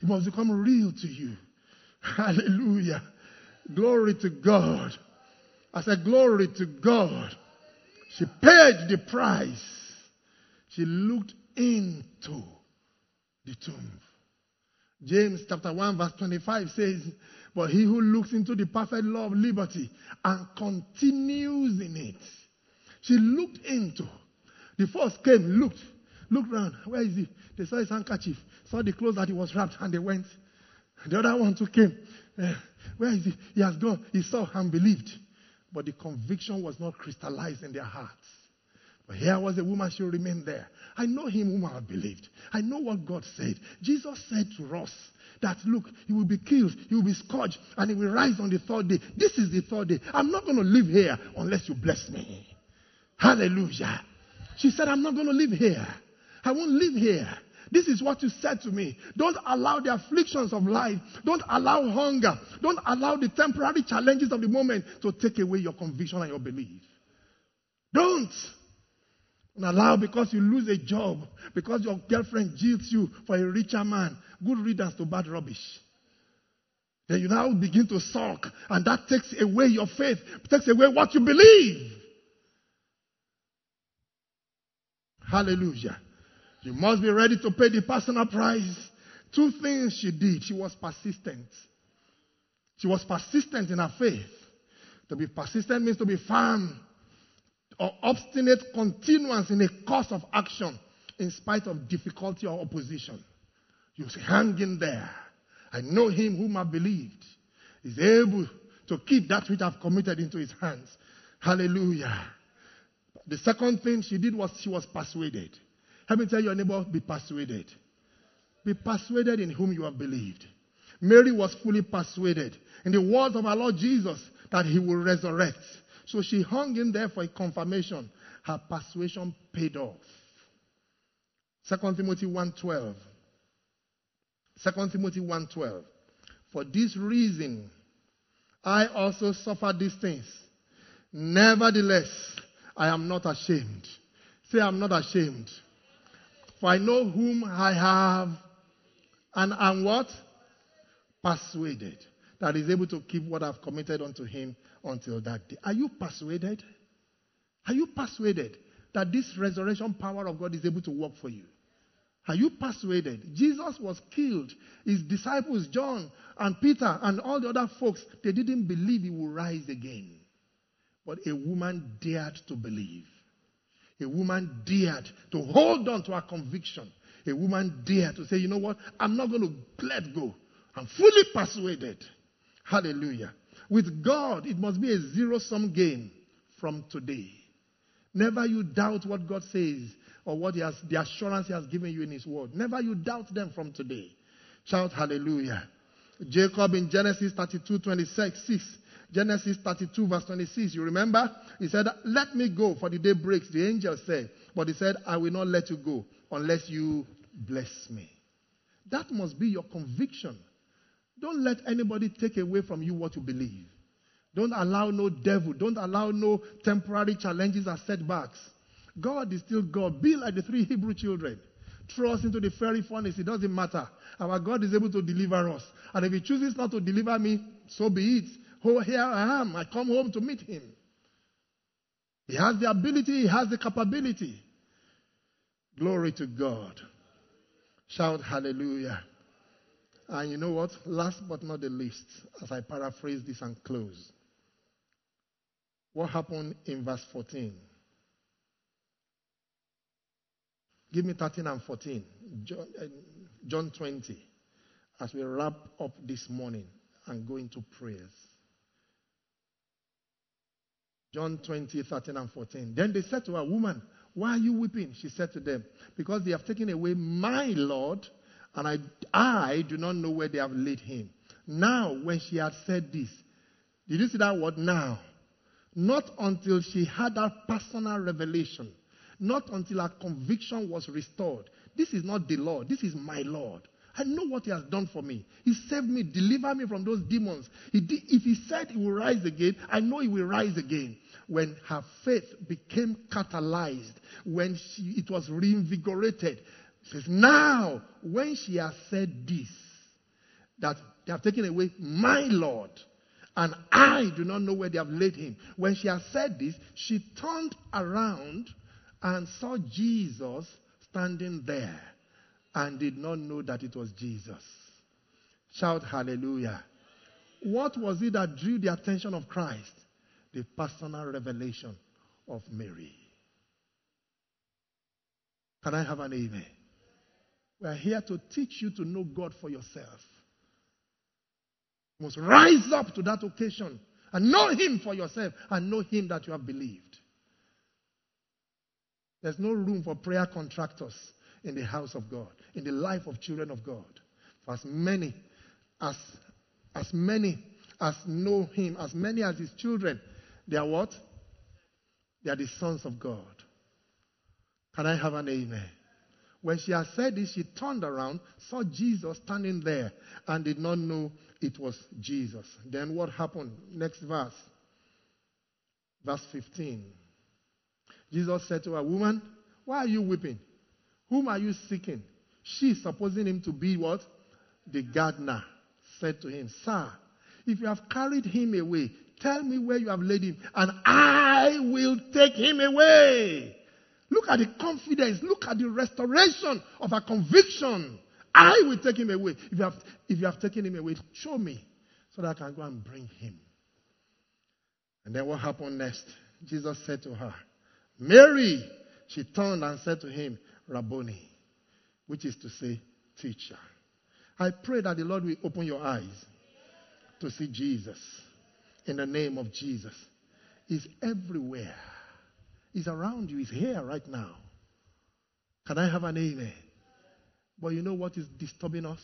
It must become real to you. <laughs> Hallelujah. Glory to God. I said, Glory to God. She paid the price. She looked into the tomb. James chapter 1 verse 25 says, But he who looks into the perfect law of liberty and continues in it. She looked into. The first came, looked, looked round. Where is he? They saw his handkerchief, saw the clothes that he was wrapped, and they went. The other one too came. Eh, where is he? He has gone. He saw and believed. But the conviction was not crystallized in their hearts. But here was a woman, she remained there. I know him whom I have believed. I know what God said. Jesus said to us that, look, he will be killed, he will be scourged, and he will rise on the third day. This is the third day. I'm not going to live here unless you bless me. Hallelujah. She said, I'm not going to live here. I won't live here. This is what you said to me. Don't allow the afflictions of life. Don't allow hunger. Don't allow the temporary challenges of the moment to take away your conviction and your belief. Don't. Allow because you lose a job, because your girlfriend jilts you for a richer man. Good riddance to bad rubbish. Then you now begin to sulk, and that takes away your faith, takes away what you believe. Hallelujah. You must be ready to pay the personal price. Two things she did. She was persistent. She was persistent in her faith. To be persistent means to be firm or obstinate continuance in a course of action in spite of difficulty or opposition. You hang in there. I know him whom I believed is able to keep that which I've committed into his hands. Hallelujah. The second thing she did was she was persuaded. Let me tell your neighbor, be persuaded. Be persuaded in whom you have believed. Mary was fully persuaded in the words of our Lord Jesus that he will resurrect. So she hung in there for a confirmation. Her persuasion paid off. 2 Timothy 1.12 2 Timothy 1.12 For this reason, I also suffer these things. Nevertheless, I am not ashamed. Say, I'm not ashamed. For I know whom I have, and am what? Persuaded that is able to keep what I've committed unto him until that day. Are you persuaded? Are you persuaded that this resurrection power of God is able to work for you? Are you persuaded? Jesus was killed. His disciples, John and Peter and all the other folks, they didn't believe he would rise again. But a woman dared to believe. A woman dared to hold on to her conviction. A woman dared to say, you know what? I'm not going to let go. I'm fully persuaded. Hallelujah. With God, it must be a zero sum game from today. Never you doubt what God says or what he has, the assurance he has given you in his word. Never you doubt them from today. Shout hallelujah. Jacob in Genesis 32, 26, 6. Genesis 32 verse 26. You remember? He said, let me go for the day breaks. The angel said, but he said, I will not let you go unless you bless me. That must be your conviction. Don't let anybody take away from you what you believe. Don't allow no devil. Don't allow no temporary challenges or setbacks. God is still God. Be like the three Hebrew children. Throw us into the fiery furnace. It doesn't matter. Our God is able to deliver us. And if He chooses not to deliver me, so be it. Oh, here I am. I come home to meet Him. He has the ability, He has the capability. Glory to God. Shout hallelujah. And you know what? Last but not the least, as I paraphrase this and close, what happened in verse 14? Give me 13 and 14. John, uh, John 20. As we wrap up this morning and go into prayers. John 20, 13 and 14. Then they said to her, Woman, why are you weeping? She said to them, Because they have taken away my Lord, and I, I do not know where they have laid him. Now, when she had said this, did you see that word now? Not until she had that personal revelation, not until her conviction was restored. This is not the Lord, this is my Lord. I know what He has done for me. He saved me, delivered me from those demons. He if He said He will rise again, I know He will rise again. When her faith became catalyzed, when she, it was reinvigorated, says, Now, when she has said this, that they have taken away my Lord, and I do not know where they have laid him. When she has said this, she turned around and saw Jesus standing there and did not know that it was Jesus. Shout hallelujah. What was it that drew the attention of Christ? The personal revelation of Mary. Can I have an amen? We are here to teach you to know God for yourself. You must rise up to that occasion and know Him for yourself and know Him that you have believed. There's no room for prayer contractors in the house of God, in the life of children of God. For as many as as many as know him, as many as his children, they are what? They are the sons of God. Can I have an amen? When she had said this, she turned around, saw Jesus standing there, and did not know it was Jesus. Then what happened? Next verse. Verse 15. Jesus said to her, Woman, why are you weeping? Whom are you seeking? She, supposing him to be what? The gardener, said to him, Sir, if you have carried him away, tell me where you have laid him, and I will take him away. Look at the confidence. Look at the restoration of her conviction. I will take him away. If you have, if you have taken him away, show me so that I can go and bring him. And then what happened next? Jesus said to her, Mary. She turned and said to him, Rabboni, which is to say, teacher. I pray that the Lord will open your eyes to see Jesus in the name of Jesus. He's everywhere. He's around you. is here right now. Can I have an amen? But you know what is disturbing us?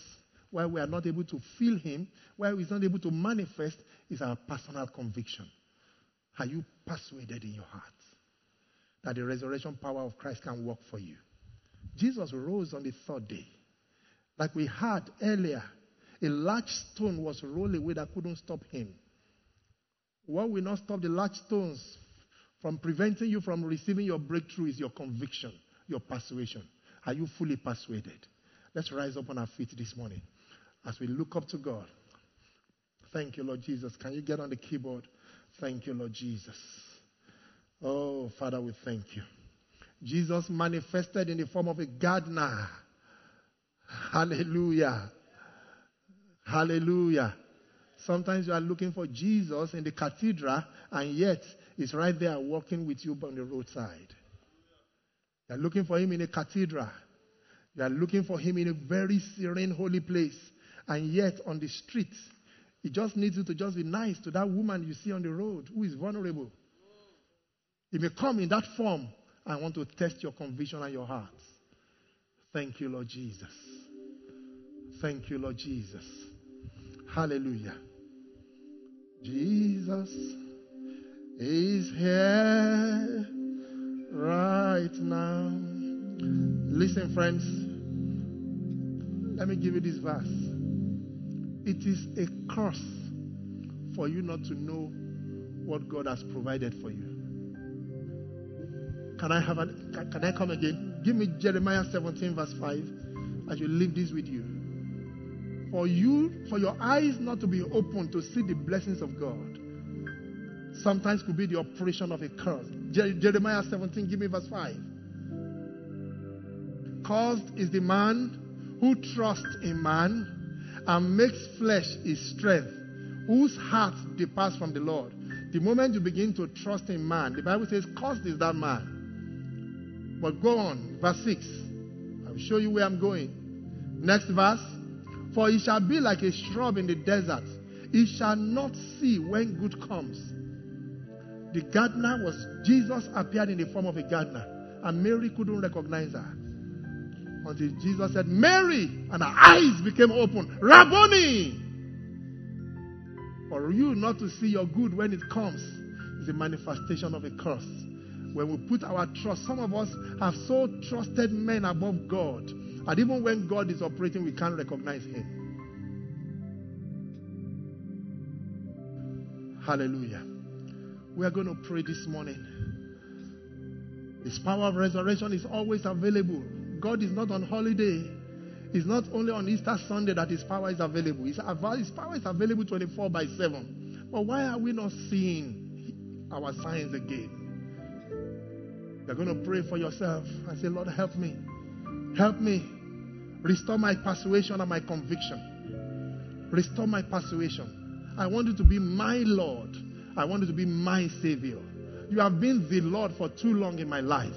Why we are not able to feel Him, why He's not able to manifest, is our personal conviction. Are you persuaded in your heart that the resurrection power of Christ can work for you? Jesus rose on the third day. Like we had earlier, a large stone was rolled away that couldn't stop him. What will not stop the large stones from preventing you from receiving your breakthrough is your conviction, your persuasion. Are you fully persuaded? Let's rise up on our feet this morning as we look up to God. Thank you, Lord Jesus. Can you get on the keyboard? Thank you, Lord Jesus. Oh, Father, we thank you. Jesus manifested in the form of a gardener. Hallelujah. Hallelujah. Sometimes you are looking for Jesus in the cathedral, and yet he's right there walking with you on the roadside. You are looking for him in a cathedral. You are looking for him in a very serene, holy place. And yet, on the street, he just needs you to just be nice to that woman you see on the road who is vulnerable. He may come in that form and want to test your conviction and your heart. Thank you, Lord Jesus. Thank you, Lord Jesus. Hallelujah. Jesus is here right now. Listen, friends. Let me give you this verse. It is a curse for you not to know what God has provided for you. Can I have a, can, I come again? Give me Jeremiah 17, verse 5. I should leave this with you. For you, for your eyes not to be open to see the blessings of God, sometimes could be the operation of a curse. Je- Jeremiah 17, give me verse 5. Cursed is the man who trusts in man and makes flesh his strength, whose heart departs from the Lord. The moment you begin to trust in man, the Bible says, Cursed is that man. But go on, verse 6. I'll show you where I'm going. Next verse. For he shall be like a shrub in the desert. He shall not see when good comes. The gardener was, Jesus appeared in the form of a gardener. And Mary couldn't recognize her. Until Jesus said, Mary! And her eyes became open. Rabboni! For you not to see your good when it comes is a manifestation of a curse. When we put our trust, some of us have so trusted men above God. And even when God is operating, we can't recognize Him. Hallelujah. We are going to pray this morning. His power of resurrection is always available. God is not on holiday. It's not only on Easter Sunday that His power is available. His, his power is available 24 by 7. But why are we not seeing our signs again? You're going to pray for yourself and say, Lord, help me. Help me. Restore my persuasion and my conviction. Restore my persuasion. I want you to be my Lord. I want you to be my Savior. You have been the Lord for too long in my life.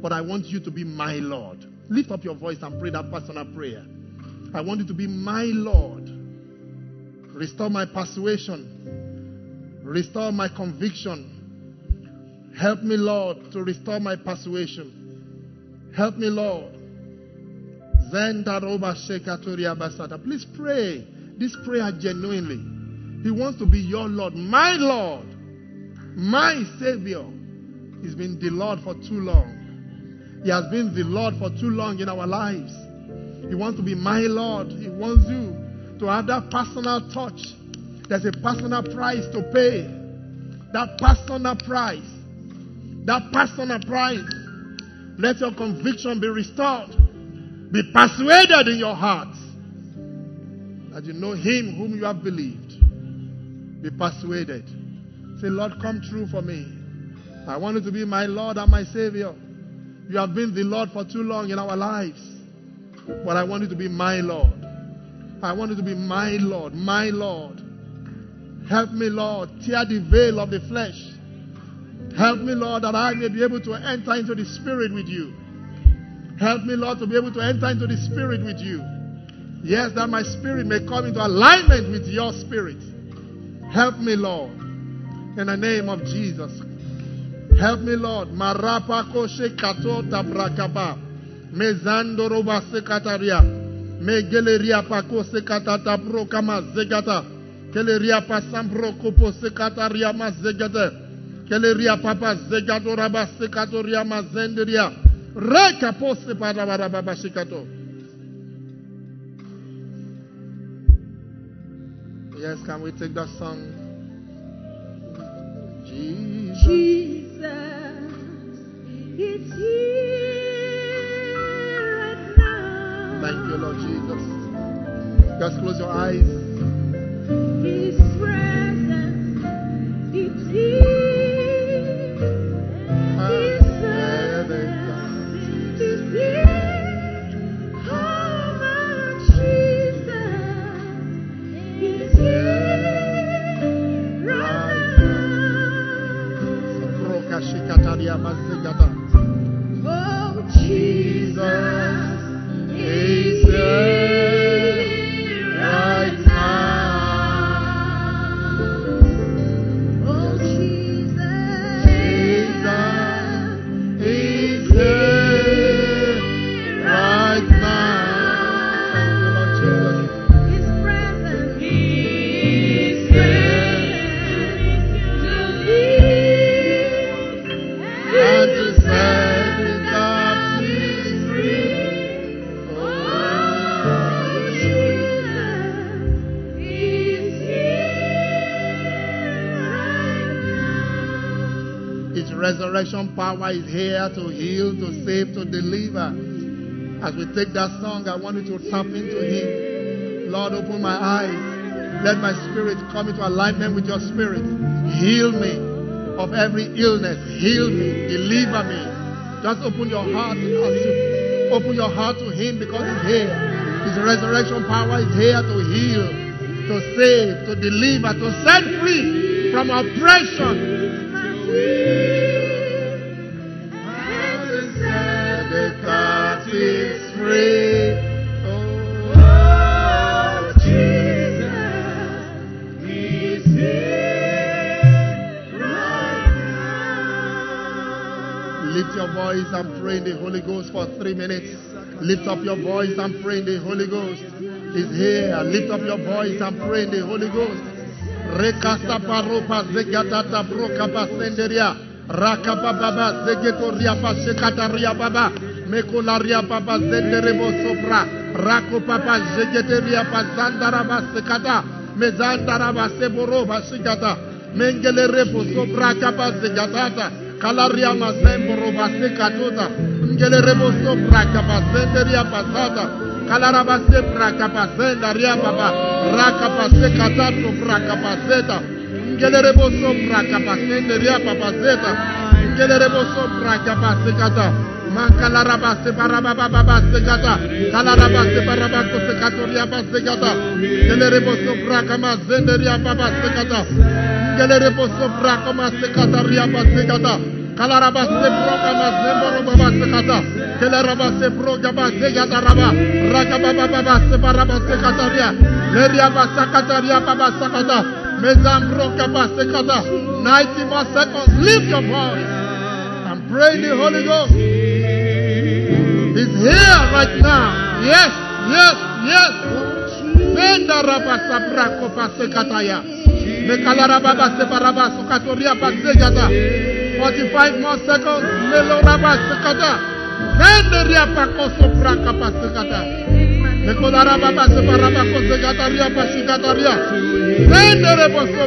But I want you to be my Lord. Lift up your voice and pray that personal prayer. I want you to be my Lord. Restore my persuasion. Restore my conviction. Help me, Lord, to restore my persuasion. Help me, Lord. Please pray this prayer genuinely. He wants to be your Lord, my Lord, my Savior. He's been the Lord for too long. He has been the Lord for too long in our lives. He wants to be my Lord. He wants you to have that personal touch. There's a personal price to pay. That personal price. That personal price. Let your conviction be restored. Be persuaded in your heart that you know Him whom you have believed. Be persuaded. Say, Lord, come true for me. I want you to be my Lord and my Savior. You have been the Lord for too long in our lives. But I want you to be my Lord. I want you to be my Lord, my Lord. Help me, Lord, tear the veil of the flesh. Help me, Lord, that I may be able to enter into the Spirit with you. Help me, Lord, to be able to enter into the Spirit with you. Yes, that my spirit may come into alignment with your spirit. Help me, Lord, in the name of Jesus. Help me, Lord. Marapa koshe kato tabrakaba. Mezando roba sekataria. Megeleria pako sekatata brokama zegata. Keleria pasambro kopo sekataria mazegate. Keleria papa zegato raba sekatoria mazenderia. Reka pose para barababa shikato. Yes, can we take that song? Jesus. Jesus is here right now. Thank you, Lord Jesus. Just close your eyes. His presence is here. Oh, Jesus. Is resurrection power is here to heal, to save, to deliver. As we take that song, I want you to tap into Him. Lord, open my eyes. Let my spirit come into alignment with your spirit. Heal me of every illness. Heal me. Deliver me. Just open your heart open your heart to Him because He's here. His resurrection power is here to heal, to save, to deliver, to set free from oppression. Voice and pray in the Holy Ghost for three minutes. Lift up your voice and pray in the Holy Ghost. He's here. Lift up your voice and pray in the Holy Ghost. Rekasa paropa zegatata broka basenderia. Rakapa baba zegetoria pasekataria baba. Mekolaria baba zenderebo sopra. Rako papa zegeteria pasandara basekata. Mezandara baseboro basikata. Mengele repo sopra kapa zegatata. Kalaria mazembo robase katuta. Ngele rebo sopra kapasenderia pasata. Kalarabase prakapasenda ria baba. Rakapase katato prakapaseta. Ngele rebo sopra kapasende ria papaseta. Ngele rebo sopra kapasekata. Makalarabase barababa baba sekata. Kalarabase barabako sekatoria basekata. Ngele rebo sopra kamazende ria baba sekata. Ngele rebo sopra kamasekata ria basekata. Kalarabase broka mazemboro baba sekata. Kelarabase broka basekata raba. Rakababa baba sebaraba sekataria. Leria basakataria baba sakata. Mezambroka basekata. 90 more seconds. Lift your voice and pray the Holy Ghost. He's here right now. Yes, yes, yes. Senda raba sabrako pasekataya. Me kolara bataz separabaso 45 more seconds. melona bataz sekada renderia pa coso branca pas sekada me kolara bataz separata kozdezata luapasidatoria render de poso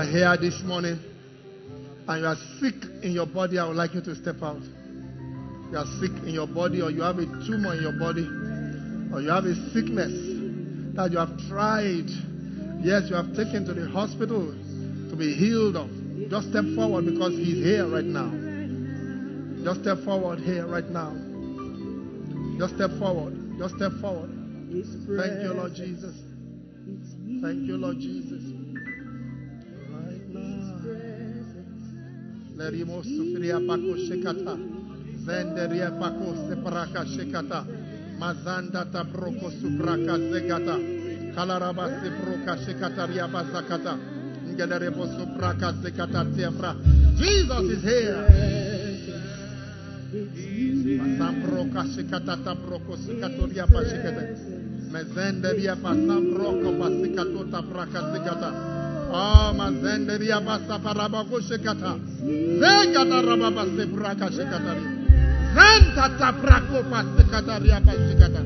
are here this morning and you are sick in your body, I would like you to step out. You are sick in your body, or you have a tumor in your body, or you have a sickness that you have tried. Yes, you have taken to the hospital to be healed of. Just step forward because He's here right now. Just step forward here right now. Just step forward. Just step forward. Thank you, Lord Jesus. Thank you, Lord Jesus. Lerimo pako shekata. Pako shekata. Mazanda tabroko supraka zegata. Kalaraba sebroka shekataria basakata. Ngelerebo supraka zekata tiembra. Jesus is here. Shekata tabroko sekatoria zekata. Ah, mazenderia basaparabako shekata. Zegata rababa sebraka shekatari. Zenta tabrako pasikataria pasikata.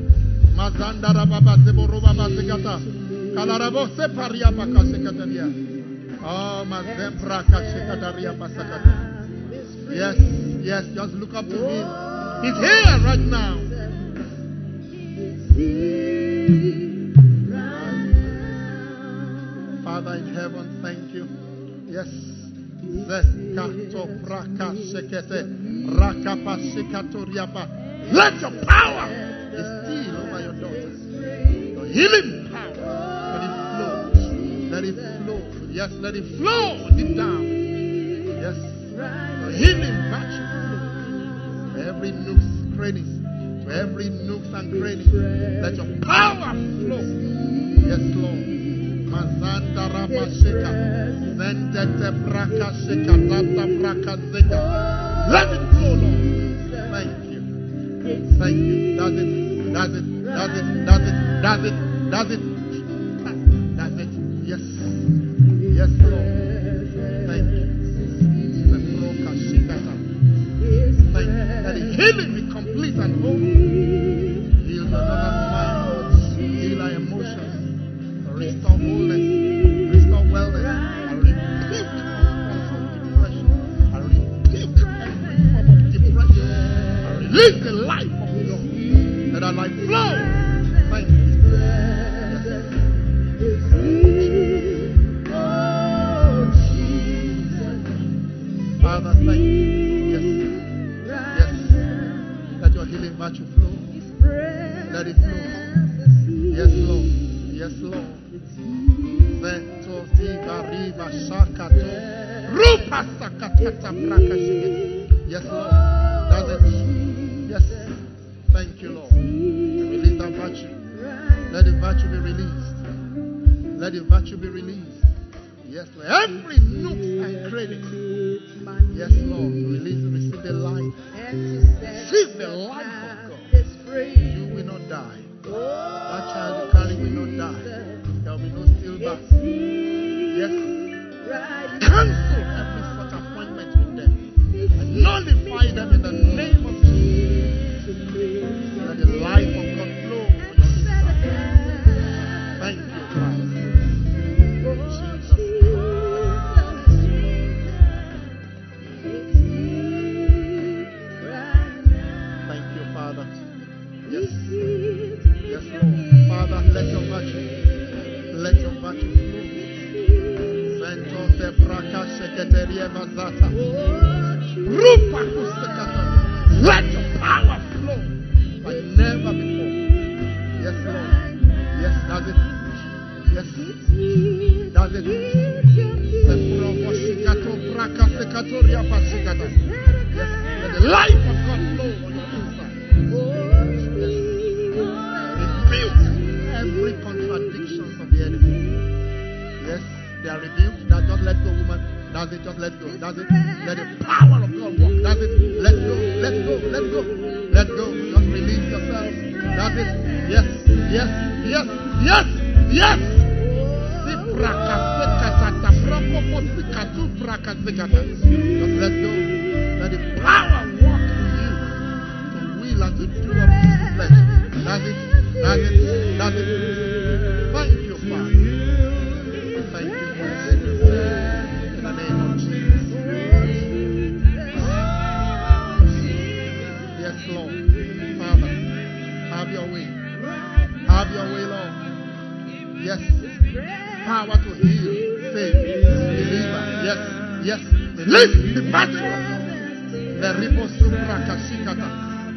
Mazanda rababa seboroba basikata. Kalarabo separia shekataria. Ah, mazembraka shekataria pasakata. Yes, yes, just look up to him. He's here right now. Father in heaven, thank you. Yes. Let your power be still over your daughters. Your healing power. Let it flow. Let it flow. Yes, let it flow deep down. Yes. Your healing virtue flow. Every nooks, crannies. To every nooks and crannies. Let your power flow. Yes, Lord. Mazanda. Let it flow, Lord. Thank you. Thank you. Does it? Does it? Does it? Does it? Does it? Does it?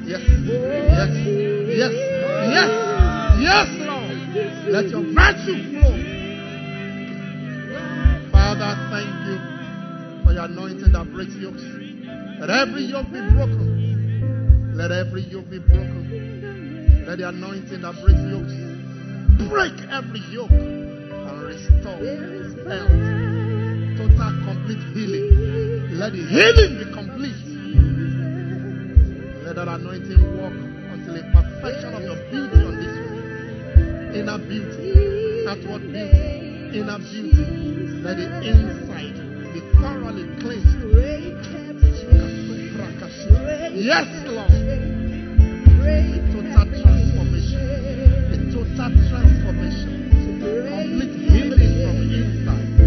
Yes. Yes. Yes. Yes. Yes, Lord. Let your virtue flow. Father, thank you for your anointing that breaks yokes. Let every yoke be broken. Let every yoke be broken. Let the anointing that breaks yokes break every yoke and restore health. Total complete healing. Let the healing be complete. that anointing walk until a perfection of your beauty on this earth. Inner beauty, outward beauty, inner beauty. Let the inside be thoroughly cleansed. Yes, Lord. A total transformation. A total transformation. Complete healing from inside.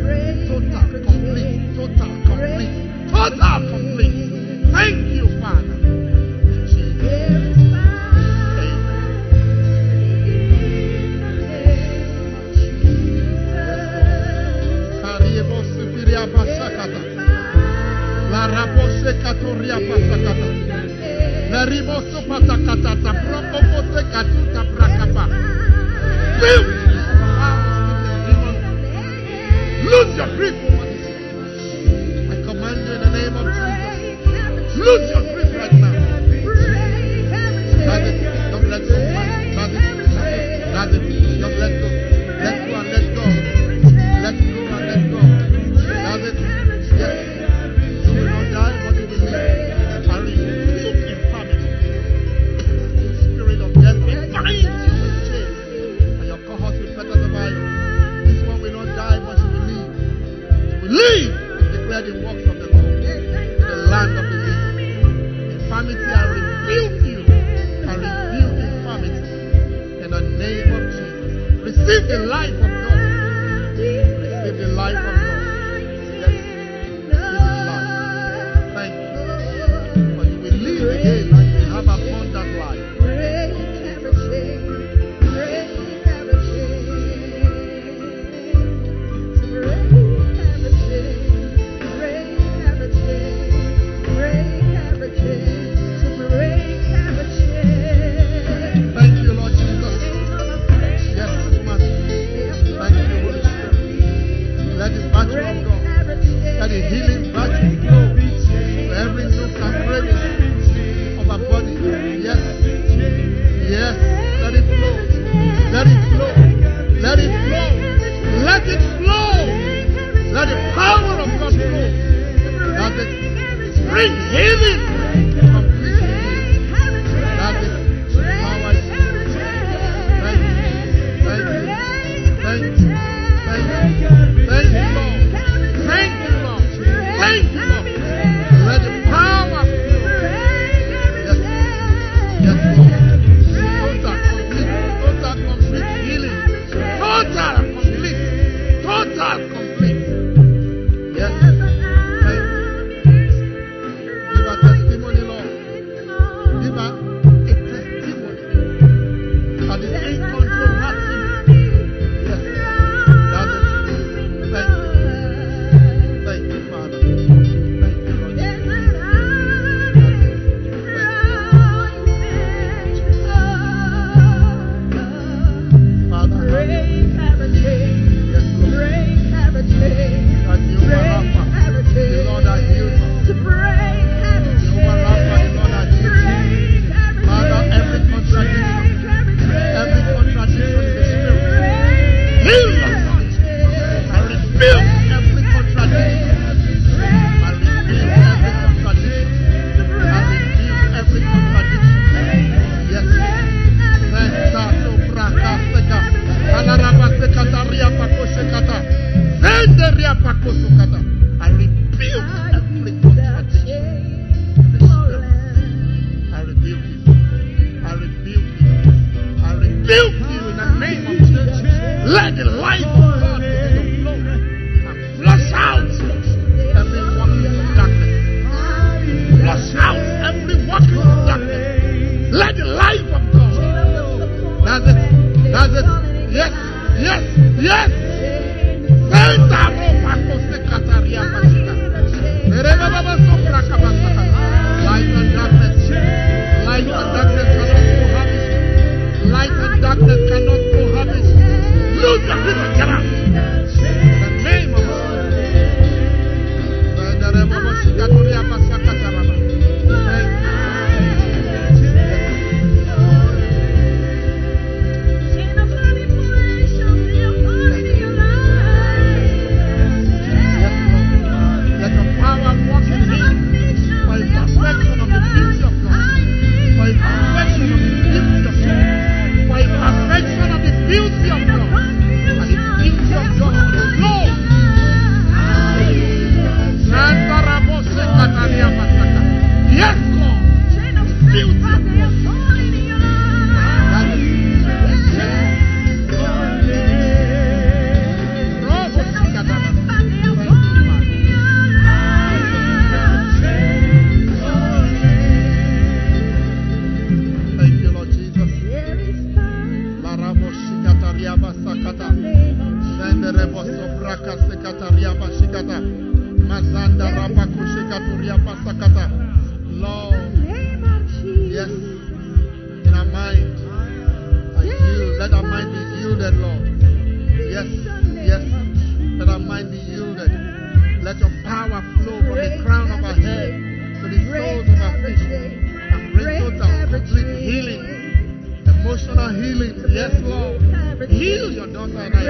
Total, complete, total, complete, total, complete. Kuria Pasakata. Narimoso Patakata, Prokopote Katuta Prakapa.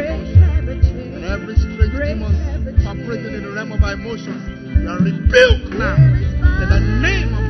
And every strange demon operating in the realm of our emotions, you are rebuked now. In the name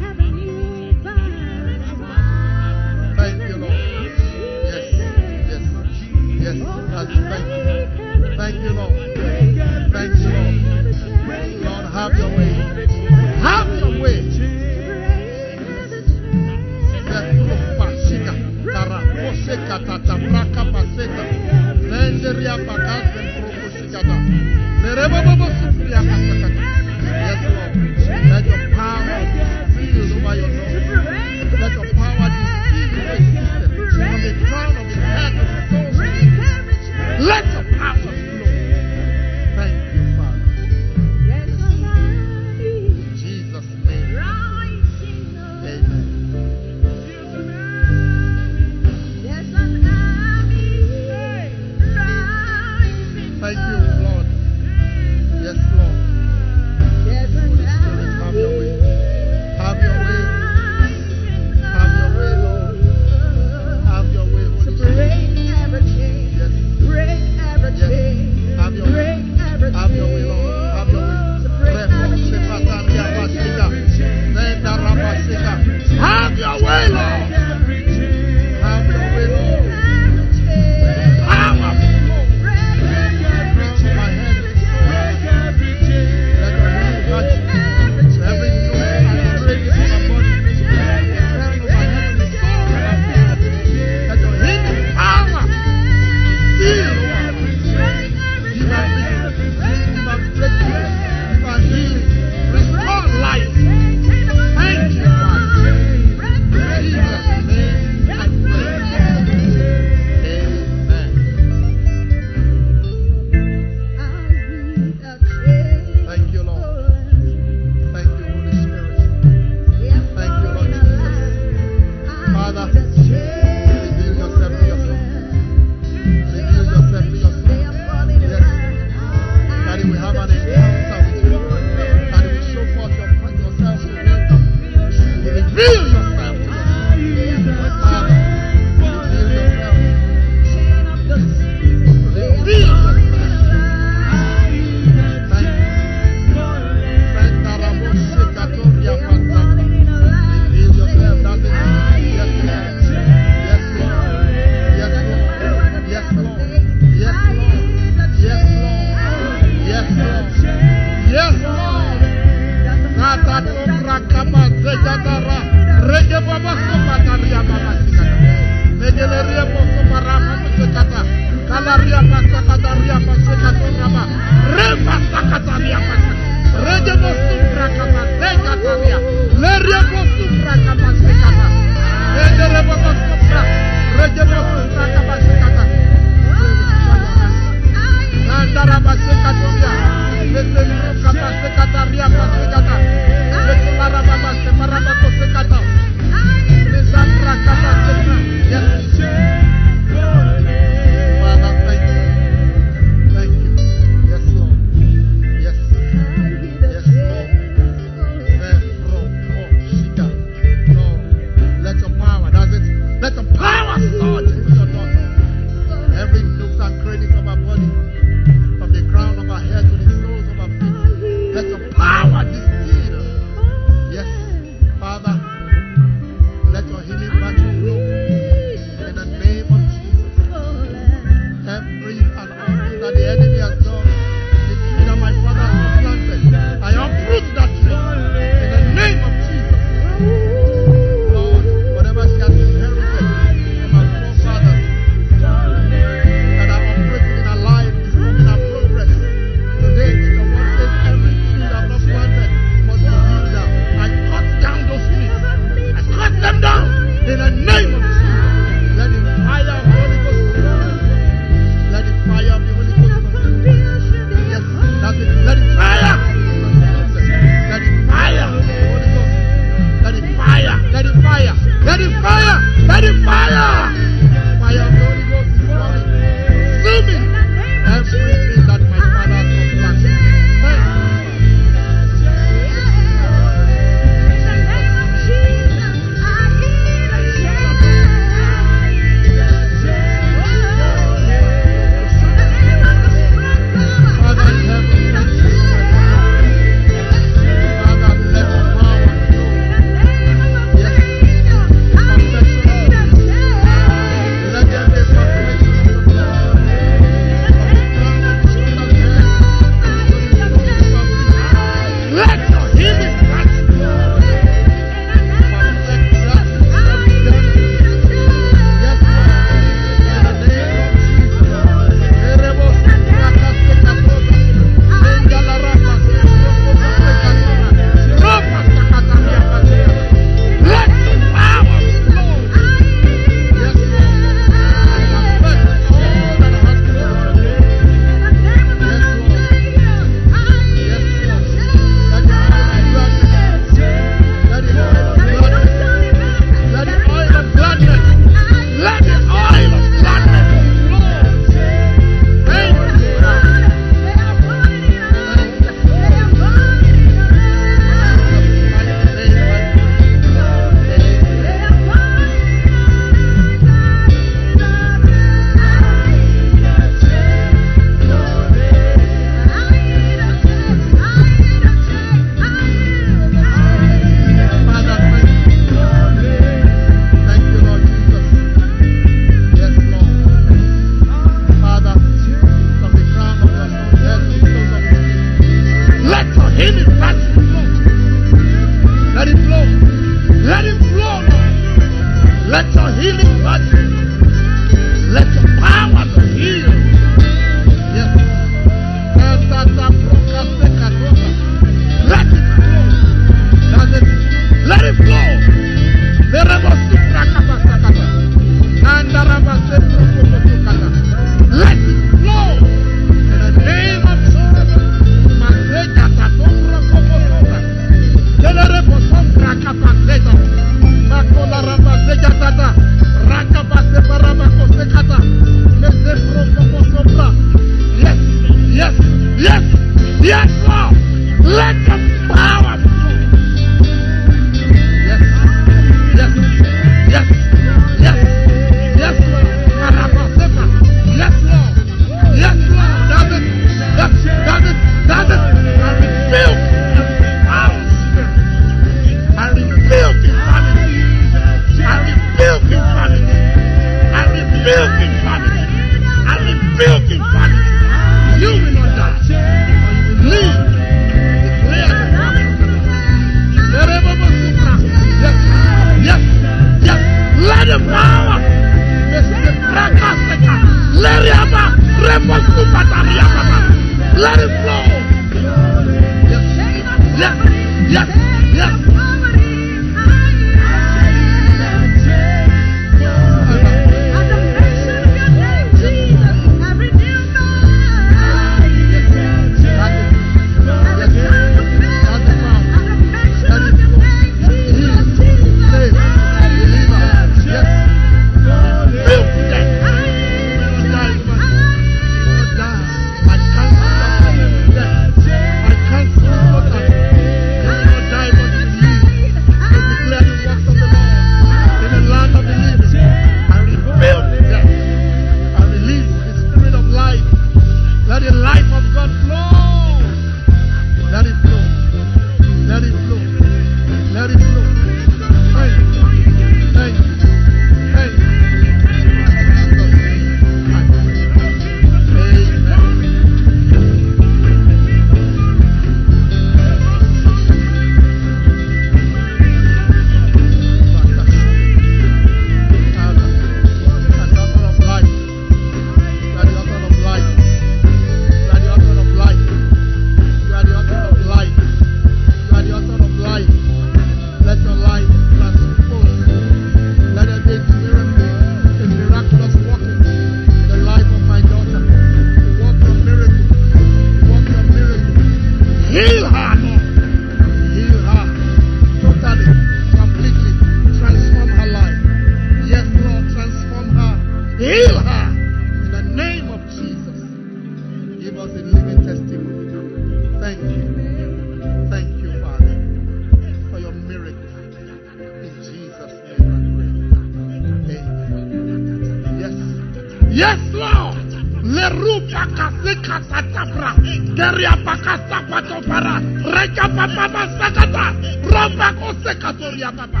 sakatapra keria pakasta patopara. Reka papa masakata romba kosekatoria papa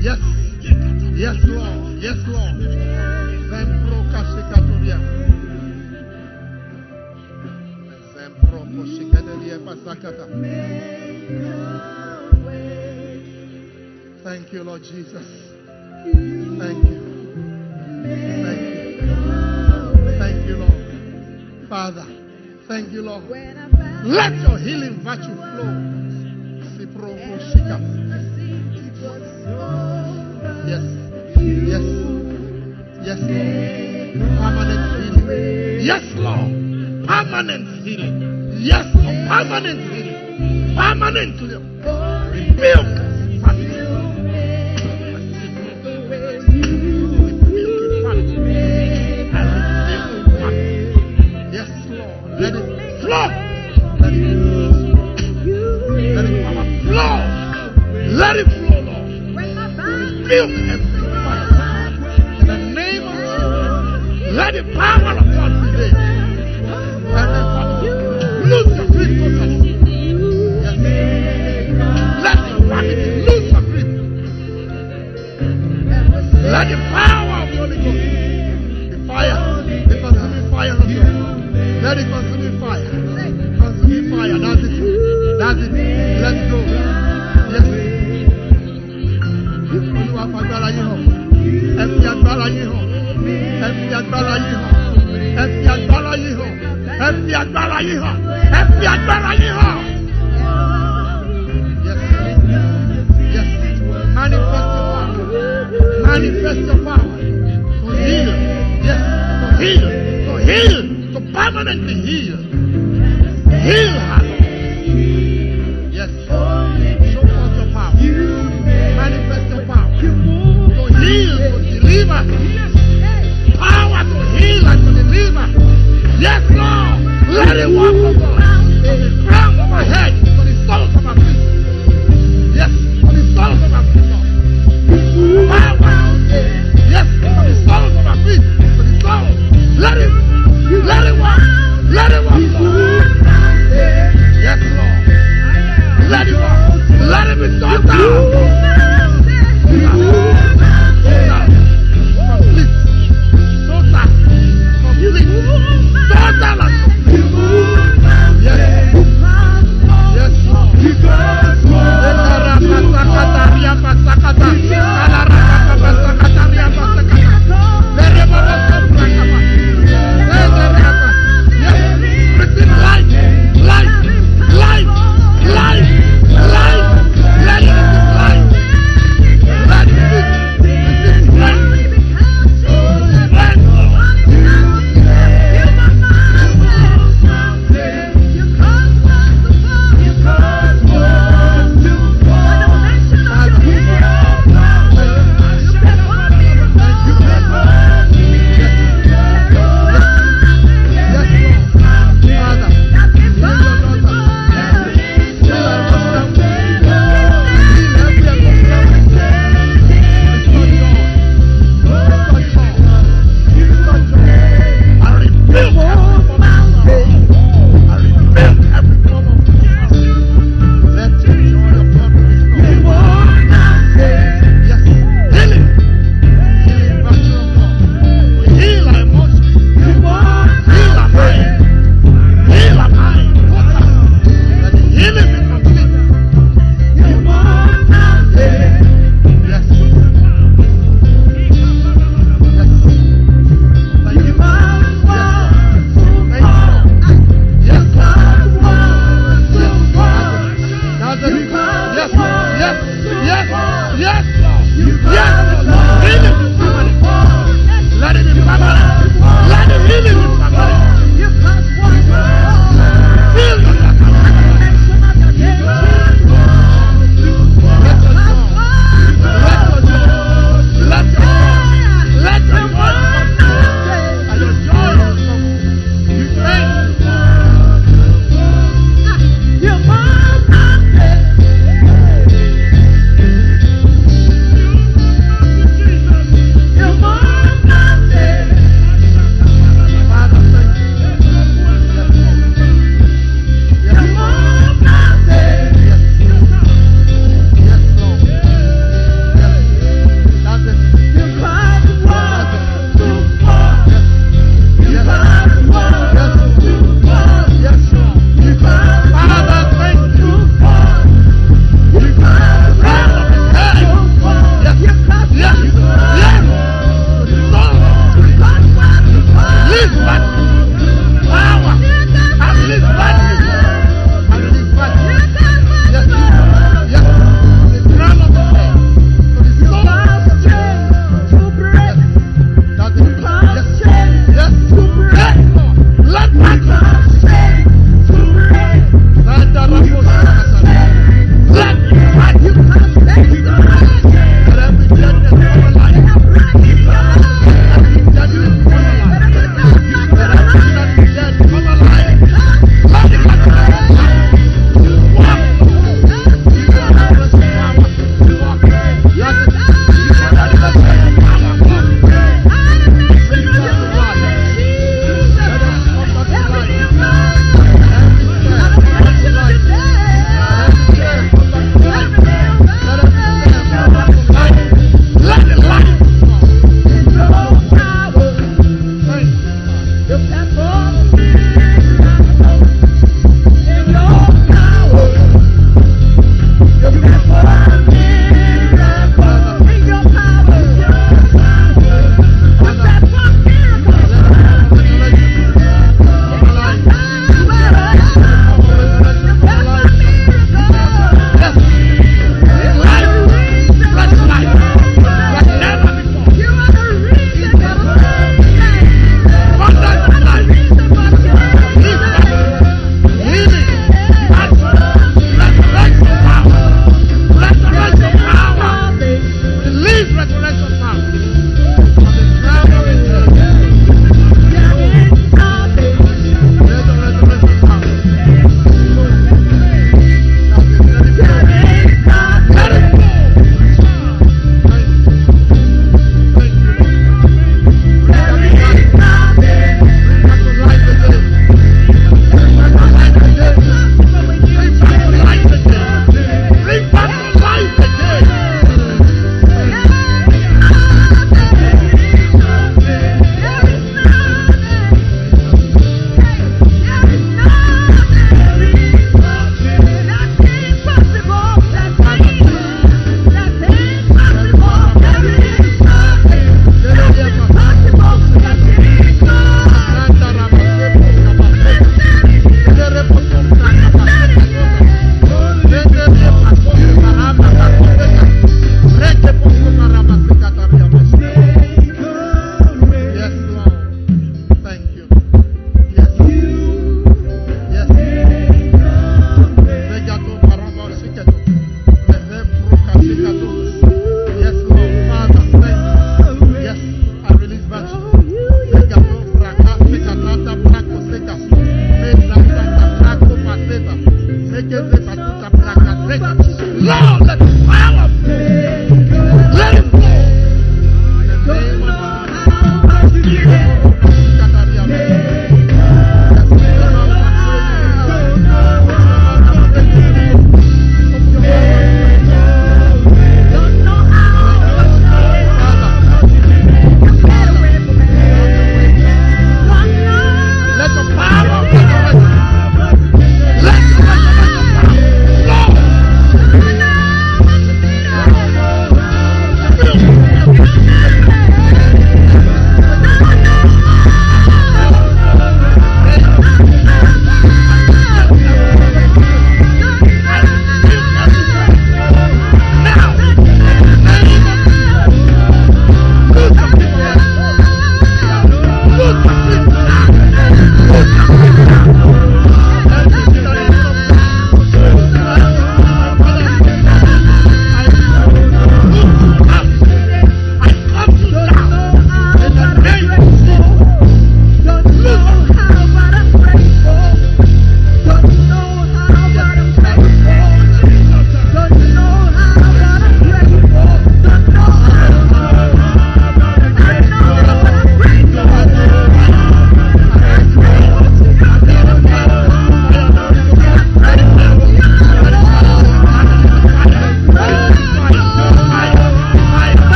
yes. Yes lord. Yes lord. Sempro thank you lord jesus. Thank you. Thank you. Father. Thank you, Lord. Let your healing virtue flow. Yes. Yes. Yes, Lord. Permanent healing. Yes, Lord. Permanent healing. Yes, Lord. Permanent healing. Permanent healing. Rebuke Lord, let it flow, Lord. Rebuild and fire. In the name of Jesus, let the power of God prevail. And lose your grip of God. Let the vanity lose your grip. Let the power of the Holy Ghost, the fire, the consuming fire of God, let it consume fire, consuming fire, that's the truth let go. Yes. Olúwa fagbára Yes. Yes. Manifest your power. Manifest your power. To heal. Yes. To heal. To heal. To permanently heal. Heal.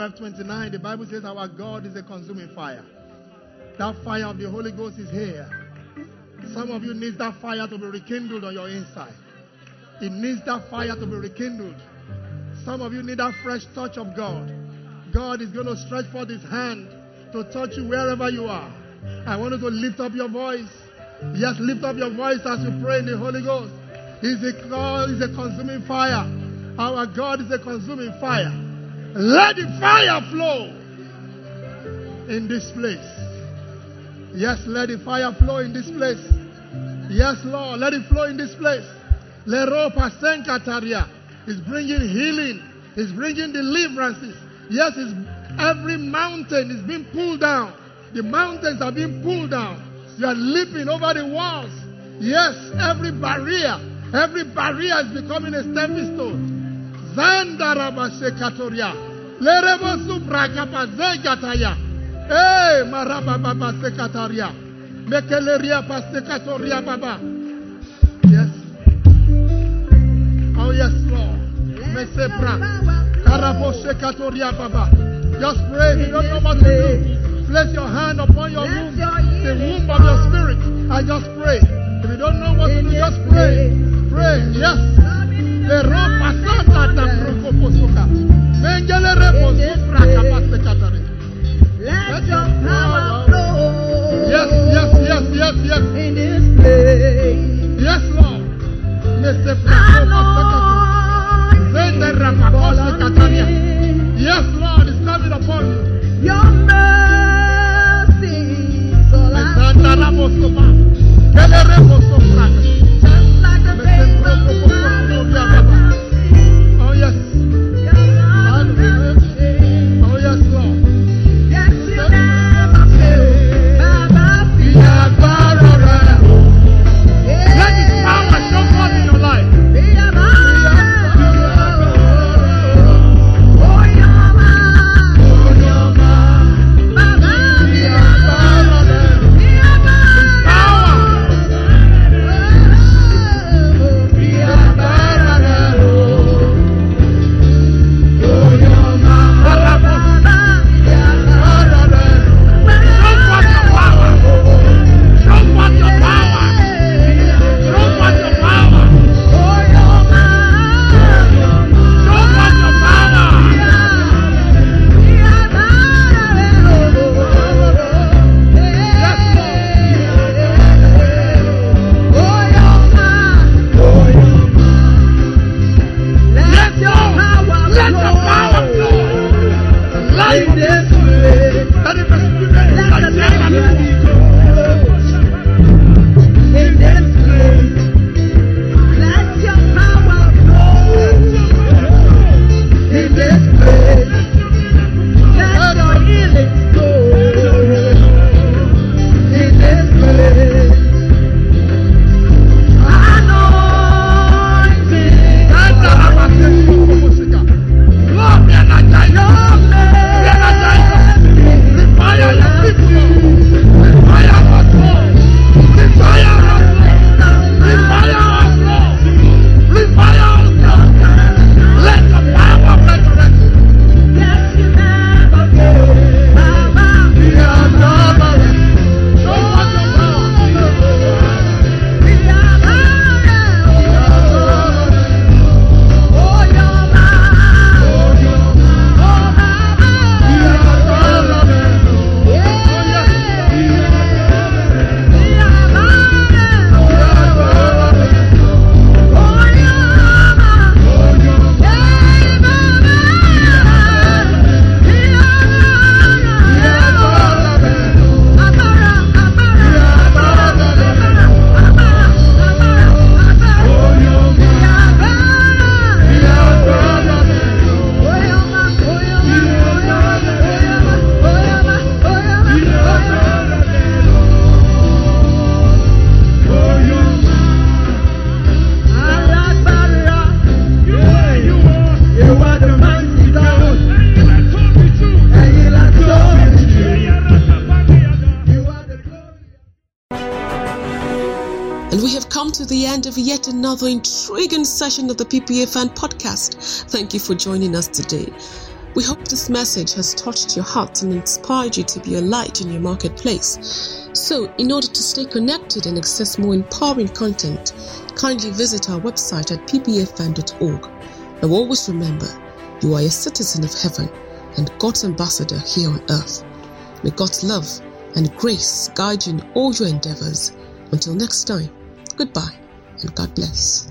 12 29, the Bible says our God is a consuming fire. That fire of the Holy Ghost is here. Some of you need that fire to be rekindled on your inside. It needs that fire to be rekindled. Some of you need that fresh touch of God. God is going to stretch forth his hand to touch you wherever you are. I want you to lift up your voice. Yes, lift up your voice as you pray in the Holy Ghost. He's a is a consuming fire. Our God is a consuming fire. Let the fire flow in this place. Yes, let the fire flow in this place. Yes, Lord, let it flow in this place. Leropa Senkataria is bringing healing, is bringing deliverances. Yes, every mountain is being pulled down. The mountains are being pulled down. You are leaping over the walls. Yes, every barrier, every barrier is becoming a stepping stone. Zandaraba Sekatoria. Lerebo Suprakapa Zegataya. Hey, eh, Maraba Baba Sekataria. Mekeleria Pasekatoria Baba. Yes. Oh, yes, Lord. Mesebra. Karabo Sekatoria Baba. Just pray. You don't know what to do. Place your hand upon your womb, the womb of your spirit. I just pray. If you don't know what to do, just pray. Pray. Yes. Le ropa santa da prokoposuka. Mengele repo supra kapasekatari. Let your power flow Yes, yes, yes, yes, yes. in this place. Yes, Lord. Mese prakoposekatari. Zende Anointing fall rapakosekataria. on me. Yes, Lord, it's coming upon you. Your mercy is all I Mesanda see. rabosopa. Kele repo supra. Just like the rays session of the PPAfan Podcast. Thank you for joining us today. We hope this message has touched your heart and inspired you to be a light in your marketplace. So, in order to stay connected and access more empowering content, kindly visit our website at ppafan.org. Now, always remember, you are a citizen of heaven and God's ambassador here on earth. May God's love and grace guide you in all your endeavors. Until next time, goodbye and God bless.